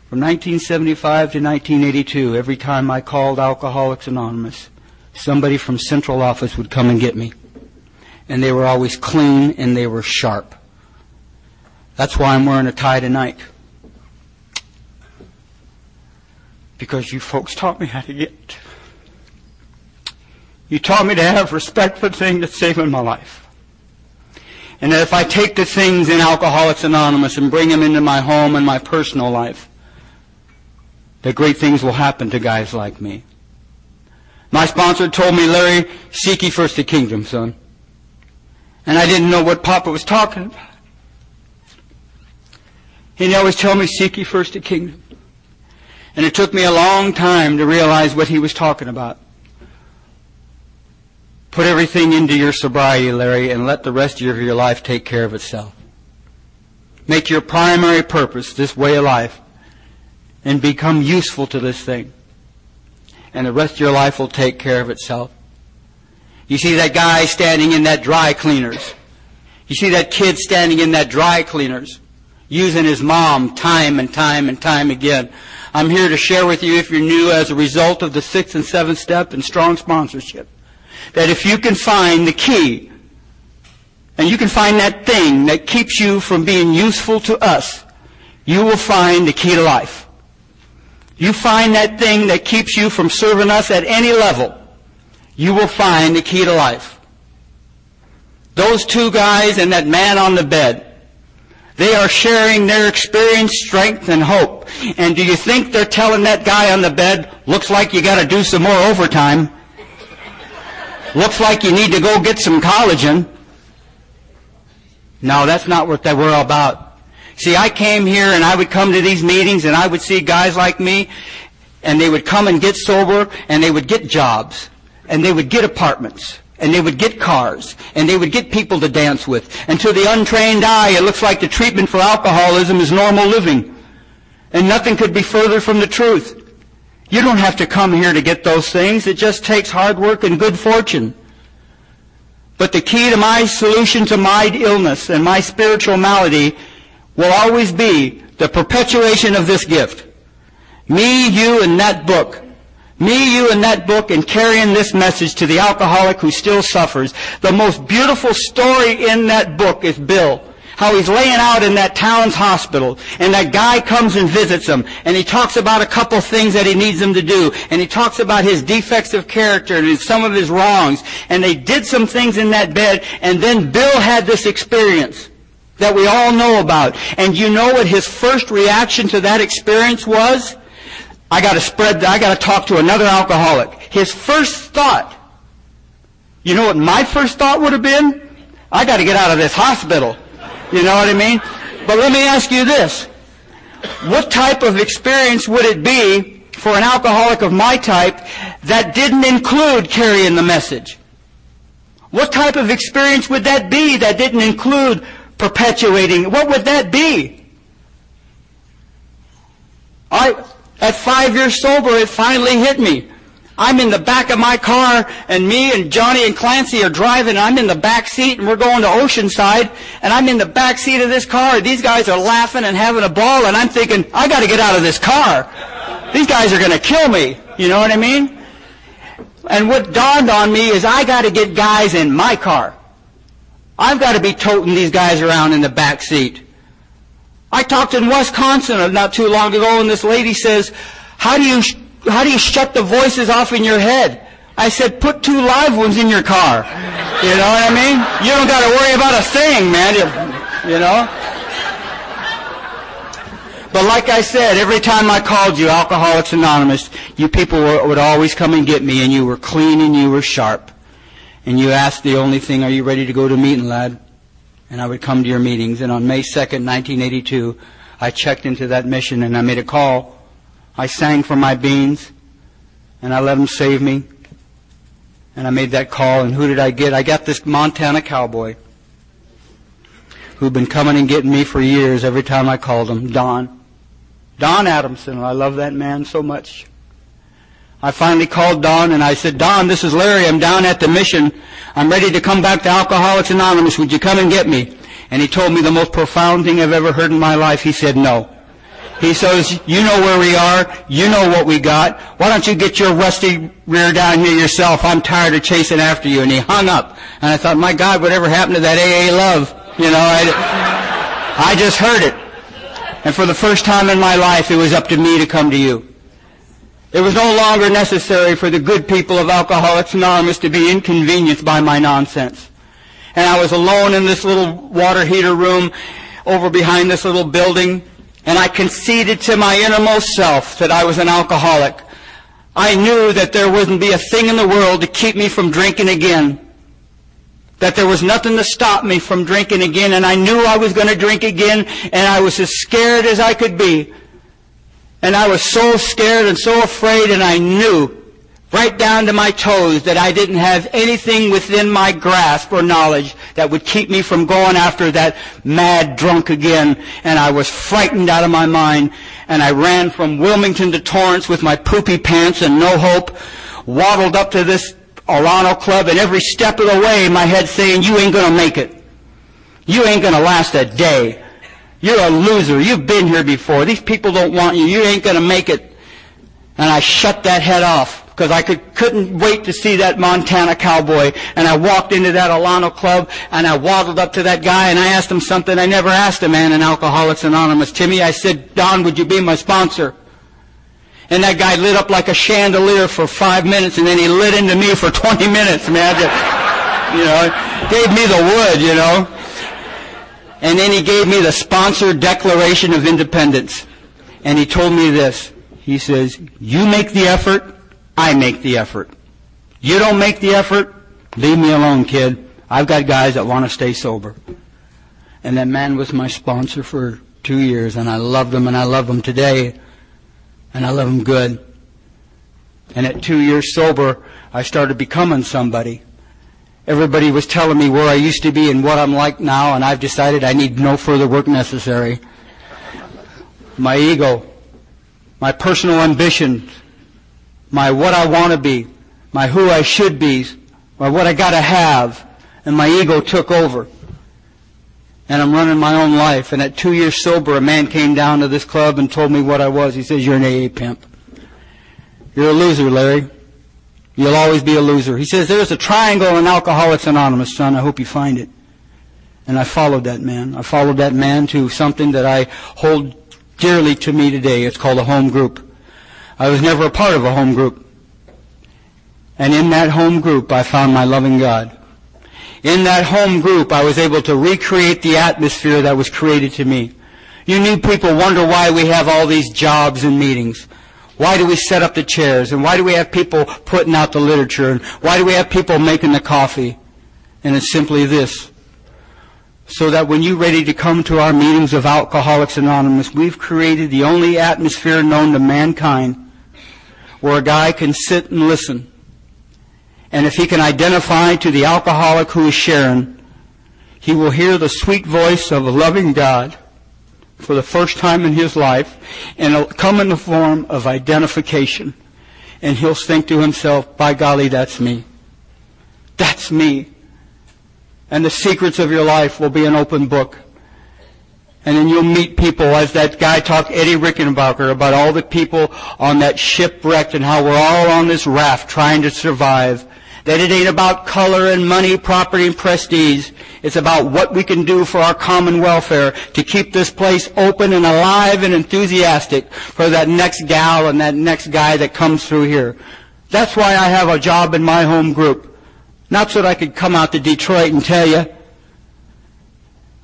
From 1975 to 1982, every time I called Alcoholics Anonymous, somebody from central office would come and get me. And they were always clean and they were sharp. That's why I'm wearing a tie tonight. Because you folks taught me how to get. You taught me to have respect for the thing that's saving my life. And that if I take the things in Alcoholics Anonymous and bring them into my home and my personal life, that great things will happen to guys like me. My sponsor told me, Larry, seek ye first the kingdom, son. And I didn't know what Papa was talking about. He'd always tell me, seek ye first the kingdom. And it took me a long time to realize what he was talking about. Put everything into your sobriety, Larry, and let the rest of your life take care of itself. Make your primary purpose this way of life and become useful to this thing. And the rest of your life will take care of itself. You see that guy standing in that dry cleaners. You see that kid standing in that dry cleaners, using his mom time and time and time again. I'm here to share with you, if you're new, as a result of the sixth and seventh step and strong sponsorship, that if you can find the key, and you can find that thing that keeps you from being useful to us, you will find the key to life you find that thing that keeps you from serving us at any level, you will find the key to life. Those two guys and that man on the bed, they are sharing their experience, strength, and hope. And do you think they're telling that guy on the bed, looks like you gotta do some more overtime? Looks like you need to go get some collagen. No, that's not what they were about. See, I came here and I would come to these meetings and I would see guys like me and they would come and get sober and they would get jobs and they would get apartments and they would get cars and they would get people to dance with. And to the untrained eye, it looks like the treatment for alcoholism is normal living. And nothing could be further from the truth. You don't have to come here to get those things. It just takes hard work and good fortune. But the key to my solution to my illness and my spiritual malady will always be the perpetuation of this gift. Me, you, and that book. Me, you, and that book, and carrying this message to the alcoholic who still suffers. The most beautiful story in that book is Bill. How he's laying out in that Towns Hospital, and that guy comes and visits him, and he talks about a couple things that he needs him to do, and he talks about his defects of character and some of his wrongs, and they did some things in that bed, and then Bill had this experience that we all know about. And you know what his first reaction to that experience was? I gotta spread, I gotta talk to another alcoholic. His first thought, you know what my first thought would have been? I gotta get out of this hospital. You know what I mean? But let me ask you this. What type of experience would it be for an alcoholic of my type that didn't include carrying the message? What type of experience would that be that didn't include perpetuating. What would that be? I, at five years sober, it finally hit me. I'm in the back of my car, and me and Johnny and Clancy are driving. I'm in the back seat, and we're going to Oceanside, and I'm in the back seat of this car. These guys are laughing and having a ball, and I'm thinking, I got to get out of this car. These guys are going to kill me. You know what I mean? And what dawned on me is I got to get guys in my car. I've got to be toting these guys around in the back seat. I talked in Wisconsin not too long ago, and this lady says, "How do you how do you shut the voices off in your head?" I said, "Put two live ones in your car." You know what I mean? You don't got to worry about a thing, man. You, you know. But like I said, every time I called you Alcoholics Anonymous, you people were, would always come and get me, and you were clean and you were sharp. And you asked the only thing, "Are you ready to go to meeting, lad?" and I would come to your meetings. And on May 2nd, 1982, I checked into that mission and I made a call. I sang for my beans and I let them save me. And I made that call and who did I get? I got this Montana cowboy who'd been coming and getting me for years every time I called him, Don. Don Adamson. I love that man so much. I finally called Don and I said, Don, this is Larry. I'm down at the mission. I'm ready to come back to Alcoholics Anonymous. Would you come and get me? And he told me the most profound thing I've ever heard in my life. He said, no. He says, you know where we are. You know what we got. Why don't you get your rusty rear down here yourself? I'm tired of chasing after you. And he hung up. And I thought, my God, whatever happened to that AA love? You know, I, I just heard it. And for the first time in my life, it was up to me to come to you. It was no longer necessary for the good people of Alcoholics Anonymous to be inconvenienced by my nonsense. And I was alone in this little water heater room over behind this little building, and I conceded to my innermost self that I was an alcoholic. I knew that there wouldn't be a thing in the world to keep me from drinking again. That there was nothing to stop me from drinking again, and I knew I was going to drink again, and I was as scared as I could be. And I was so scared and so afraid and I knew right down to my toes that I didn't have anything within my grasp or knowledge that would keep me from going after that mad drunk again. And I was frightened out of my mind and I ran from Wilmington to Torrance with my poopy pants and no hope, waddled up to this Alano club and every step of the way my head saying, you ain't gonna make it. You ain't gonna last a day. You're a loser. You've been here before. These people don't want you. You ain't to make it. And I shut that head off because I could, couldn't wait to see that Montana cowboy. And I walked into that Alano club and I waddled up to that guy and I asked him something I never asked a man in Alcoholics Anonymous. Timmy, I said, Don, would you be my sponsor? And that guy lit up like a chandelier for five minutes and then he lit into me for 20 minutes, man. Just, you know, gave me the wood, you know. And then he gave me the sponsor Declaration of Independence. And he told me this. He says, you make the effort, I make the effort. You don't make the effort, leave me alone, kid. I've got guys that want to stay sober. And that man was my sponsor for two years, and I loved him, and I love him today, and I love him good. And at two years sober, I started becoming somebody. Everybody was telling me where I used to be and what I'm like now, and I've decided I need no further work necessary. My ego, my personal ambitions, my what I want to be, my who I should be, my what I gotta have, and my ego took over. And I'm running my own life. And at two years sober, a man came down to this club and told me what I was. He says, you're an AA pimp. You're a loser, Larry. You'll always be a loser. He says, there's a triangle in Alcoholics Anonymous, son. I hope you find it. And I followed that man. I followed that man to something that I hold dearly to me today. It's called a home group. I was never a part of a home group. And in that home group, I found my loving God. In that home group, I was able to recreate the atmosphere that was created to me. You new people wonder why we have all these jobs and meetings. Why do we set up the chairs? And why do we have people putting out the literature? And why do we have people making the coffee? And it's simply this. So that when you're ready to come to our meetings of Alcoholics Anonymous, we've created the only atmosphere known to mankind where a guy can sit and listen. And if he can identify to the alcoholic who is sharing, he will hear the sweet voice of a loving God for the first time in his life, and it'll come in the form of identification. And he'll think to himself, by golly, that's me. That's me. And the secrets of your life will be an open book. And then you'll meet people, as that guy talked, Eddie Rickenbacker, about all the people on that shipwreck and how we're all on this raft trying to survive That it ain't about color and money, property and prestige. It's about what we can do for our common welfare to keep this place open and alive and enthusiastic for that next gal and that next guy that comes through here. That's why I have a job in my home group. Not so that I could come out to Detroit and tell you.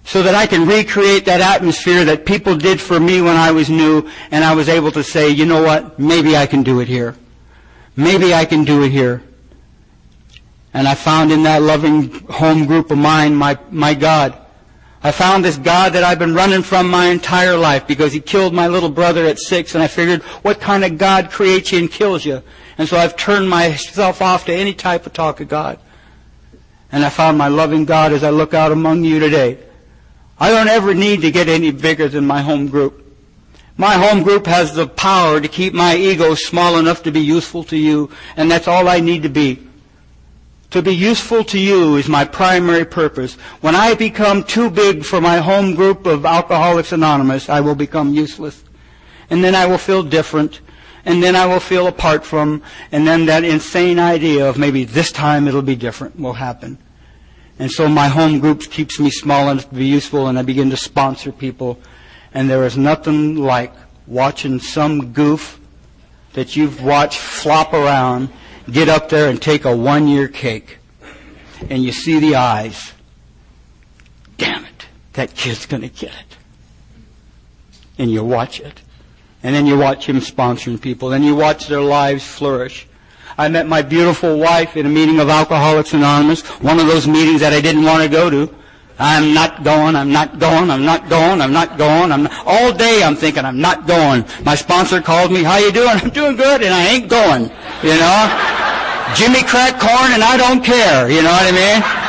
So that I can recreate that atmosphere that people did for me when I was new and I was able to say, you know what, maybe I can do it here. Maybe I can do it here. And I found in that loving home group of mine my, my God. I found this God that I've been running from my entire life because he killed my little brother at six and I figured, what kind of God creates you and kills you? And so I've turned myself off to any type of talk of God. And I found my loving God as I look out among you today. I don't ever need to get any bigger than my home group. My home group has the power to keep my ego small enough to be useful to you, and that's all I need to be. To be useful to you is my primary purpose. When I become too big for my home group of Alcoholics Anonymous, I will become useless. And then I will feel different, and then I will feel apart from, and then that insane idea of maybe this time it'll be different will happen. And so my home group keeps me small enough to be useful, and I begin to sponsor people. And there is nothing like watching some goof that you've watched flop around get up there and take a one year cake. And you see the eyes. Damn it, that kid's gonna get it. And you watch it. And then you watch him sponsoring people. Then you watch their lives flourish. I met my beautiful wife in a meeting of Alcoholics Anonymous, one of those meetings that I didn't want to go to. I'm not going, I'm not going, I'm not going, I'm not going. I'm not, all day I'm thinking I'm not going. My sponsor called me, how you doing? I'm doing good and I ain't going, you know. Jimmy crack corn and I don't care, you know what I mean?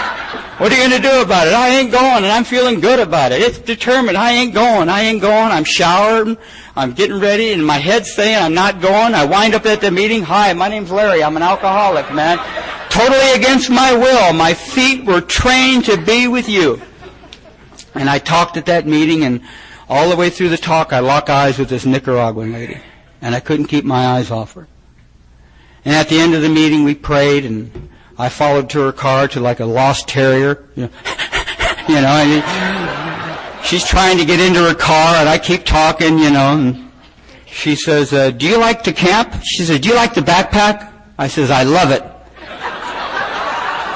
What are you going to do about it? I ain't going and I'm feeling good about it. It's determined. I ain't going. I ain't going. I'm showering. I'm getting ready and my head's saying I'm not going. I wind up at the meeting. Hi, my name's Larry. I'm an alcoholic, man. Totally against my will. My feet were trained to be with you. And I talked at that meeting and all the way through the talk I lock eyes with this Nicaraguan lady. And I couldn't keep my eyes off her. And at the end of the meeting we prayed and I followed to her car to like a lost terrier. You know, you know and she's trying to get into her car, and I keep talking, you know. And she says, uh, "Do you like to camp?" She says, "Do you like to backpack?" I says, "I love it."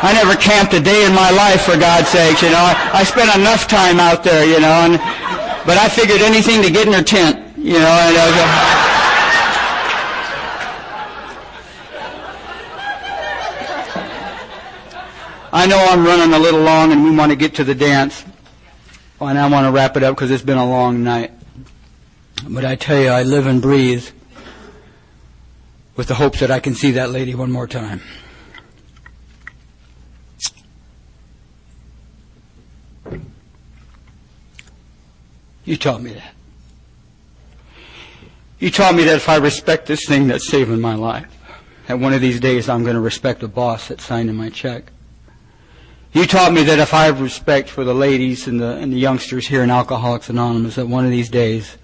I never camped a day in my life, for God's sakes, you know. I, I spent enough time out there, you know, and, but I figured anything to get in her tent, you know. And, uh, I know I'm running a little long and we want to get to the dance. And I want to wrap it up because it's been a long night. But I tell you, I live and breathe with the hopes that I can see that lady one more time. You taught me that. You taught me that if I respect this thing that's saving my life, that one of these days I'm going to respect the boss that's signing my check. You taught me that if I have respect for the ladies and the, and the youngsters here in Alcoholics Anonymous, that one of these days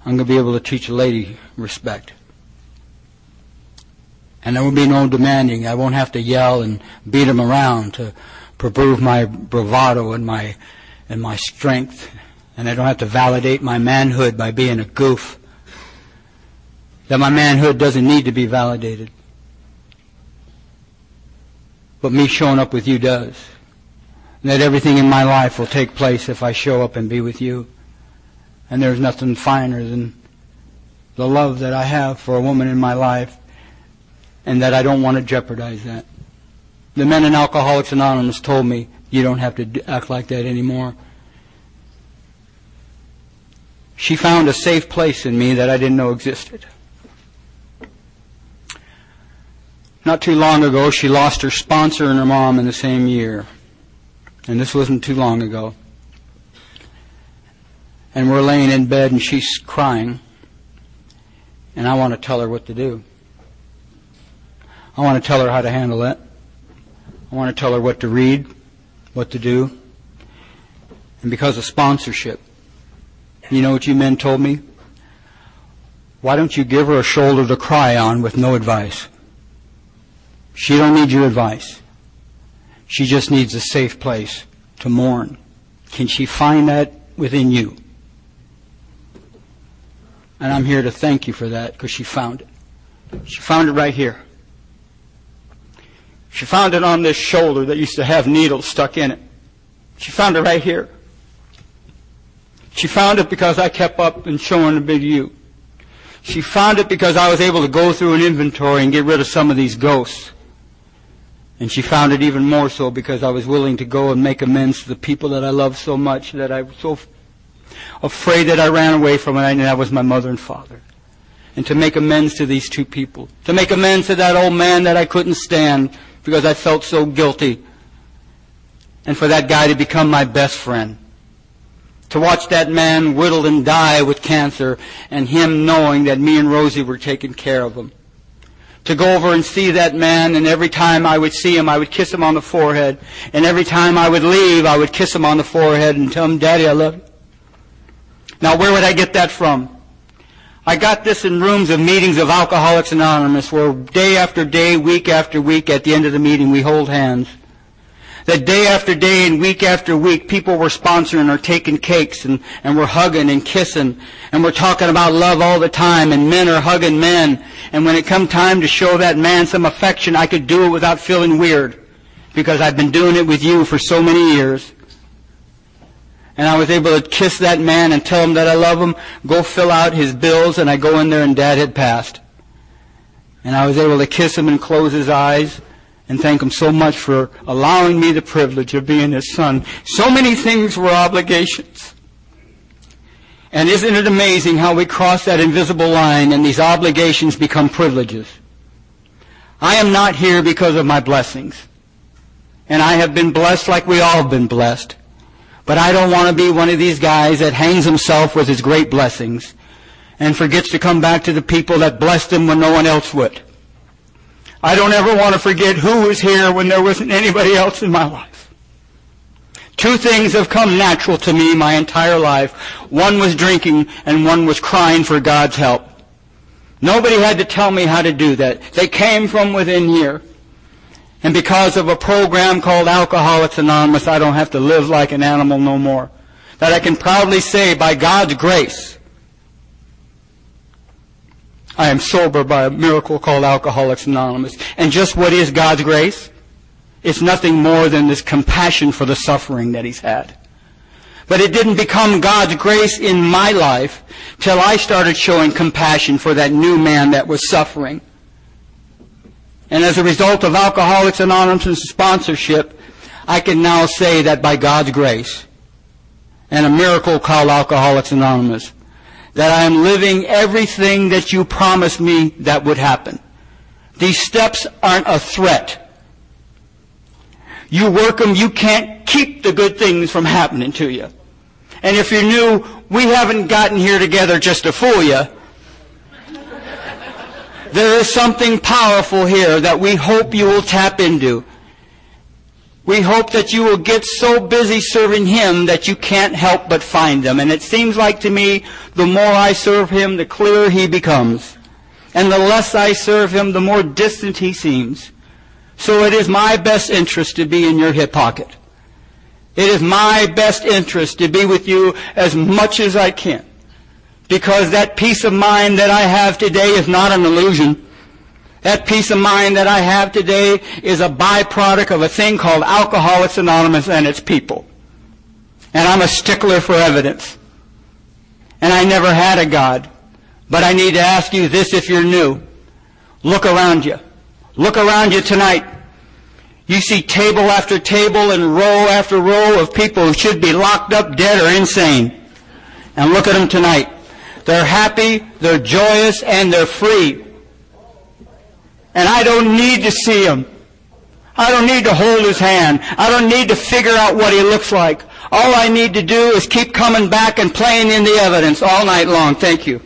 I'm going to be able to teach a lady respect. And there will be no demanding. I won't have to yell and beat them around to prove my bravado and my, and my strength. And I don't have to validate my manhood by being a goof. That my manhood doesn't need to be validated. But me showing up with you does. And that everything in my life will take place if I show up and be with you. And there's nothing finer than the love that I have for a woman in my life and that I don't want to jeopardize that. The men in Alcoholics Anonymous told me, you don't have to act like that anymore. She found a safe place in me that I didn't know existed. Not too long ago, she lost her sponsor and her mom in the same year. And this wasn't too long ago. And we're laying in bed and she's crying. And I want to tell her what to do. I want to tell her how to handle it. I want to tell her what to read, what to do. And because of sponsorship, you know what you men told me? Why don't you give her a shoulder to cry on with no advice? She don't need your advice. She just needs a safe place to mourn. Can she find that within you? And I'm here to thank you for that because she found it. She found it right here. She found it on this shoulder that used to have needles stuck in it. She found it right here. She found it because I kept up and showing a big you. She found it because I was able to go through an inventory and get rid of some of these ghosts. And she found it even more so because I was willing to go and make amends to the people that I love so much that I was so afraid that I ran away from it and that was my mother and father. And to make amends to these two people. To make amends to that old man that I couldn't stand because I felt so guilty. And for that guy to become my best friend. To watch that man whittle and die with cancer and him knowing that me and Rosie were taking care of him to go over and see that man, and every time I would see him, I would kiss him on the forehead. And every time I would leave, I would kiss him on the forehead and tell him, Daddy, I love you. Now, where would I get that from? I got this in rooms of meetings of Alcoholics Anonymous where day after day, week after week, at the end of the meeting, we hold hands that day after day and week after week, people were sponsoring or taking cakes and, and we're hugging and kissing and we're talking about love all the time and men are hugging men. And when it come time to show that man some affection, I could do it without feeling weird because I've been doing it with you for so many years. And I was able to kiss that man and tell him that I love him, go fill out his bills, and I go in there and dad had passed. And I was able to kiss him and close his eyes and thank him so much for allowing me the privilege of being his son. So many things were obligations. And isn't it amazing how we cross that invisible line and these obligations become privileges? I am not here because of my blessings. And I have been blessed like we all have been blessed. But I don't want to be one of these guys that hangs himself with his great blessings and forgets to come back to the people that blessed him when no one else would. I don't ever want to forget who was here when there wasn't anybody else in my life. Two things have come natural to me my entire life. One was drinking and one was crying for God's help. Nobody had to tell me how to do that. They came from within here. And because of a program called Alcoholics Anonymous, I don't have to live like an animal no more. That I can proudly say, by God's grace, I am sober by a miracle called Alcoholics Anonymous. And just what is God's grace? It's nothing more than this compassion for the suffering that he's had. But it didn't become God's grace in my life till I started showing compassion for that new man that was suffering. And as a result of Alcoholics Anonymous sponsorship, I can now say that by God's grace and a miracle called Alcoholics Anonymous, that I am living everything that you promised me that would happen. These steps aren't a threat. You work them, you can't keep the good things from happening to you. And if you're new, we haven't gotten here together just to fool you. There is something powerful here that we hope you will tap into. We hope that you will get so busy serving Him that you can't help but find Him. And it seems like to me, the more I serve Him, the clearer He becomes. And the less I serve Him, the more distant He seems. So it is my best interest to be in your hip pocket. It is my best interest to be with you as much as I can. Because that peace of mind that I have today is not an illusion. That peace of mind that I have today is a byproduct of a thing called Alcoholics Anonymous and its people. And I'm a stickler for evidence. And I never had a God. But I need to ask you this if you're new. Look around you. Look around you tonight. You see table after table and row after row of people who should be locked up dead or insane. And look at them tonight. They're happy, they're joyous, and they're free. And I don't need to see him. I don't need to hold his hand. I don't need to figure out what he looks like. All I need to do is keep coming back and playing in the evidence all night long. Thank you.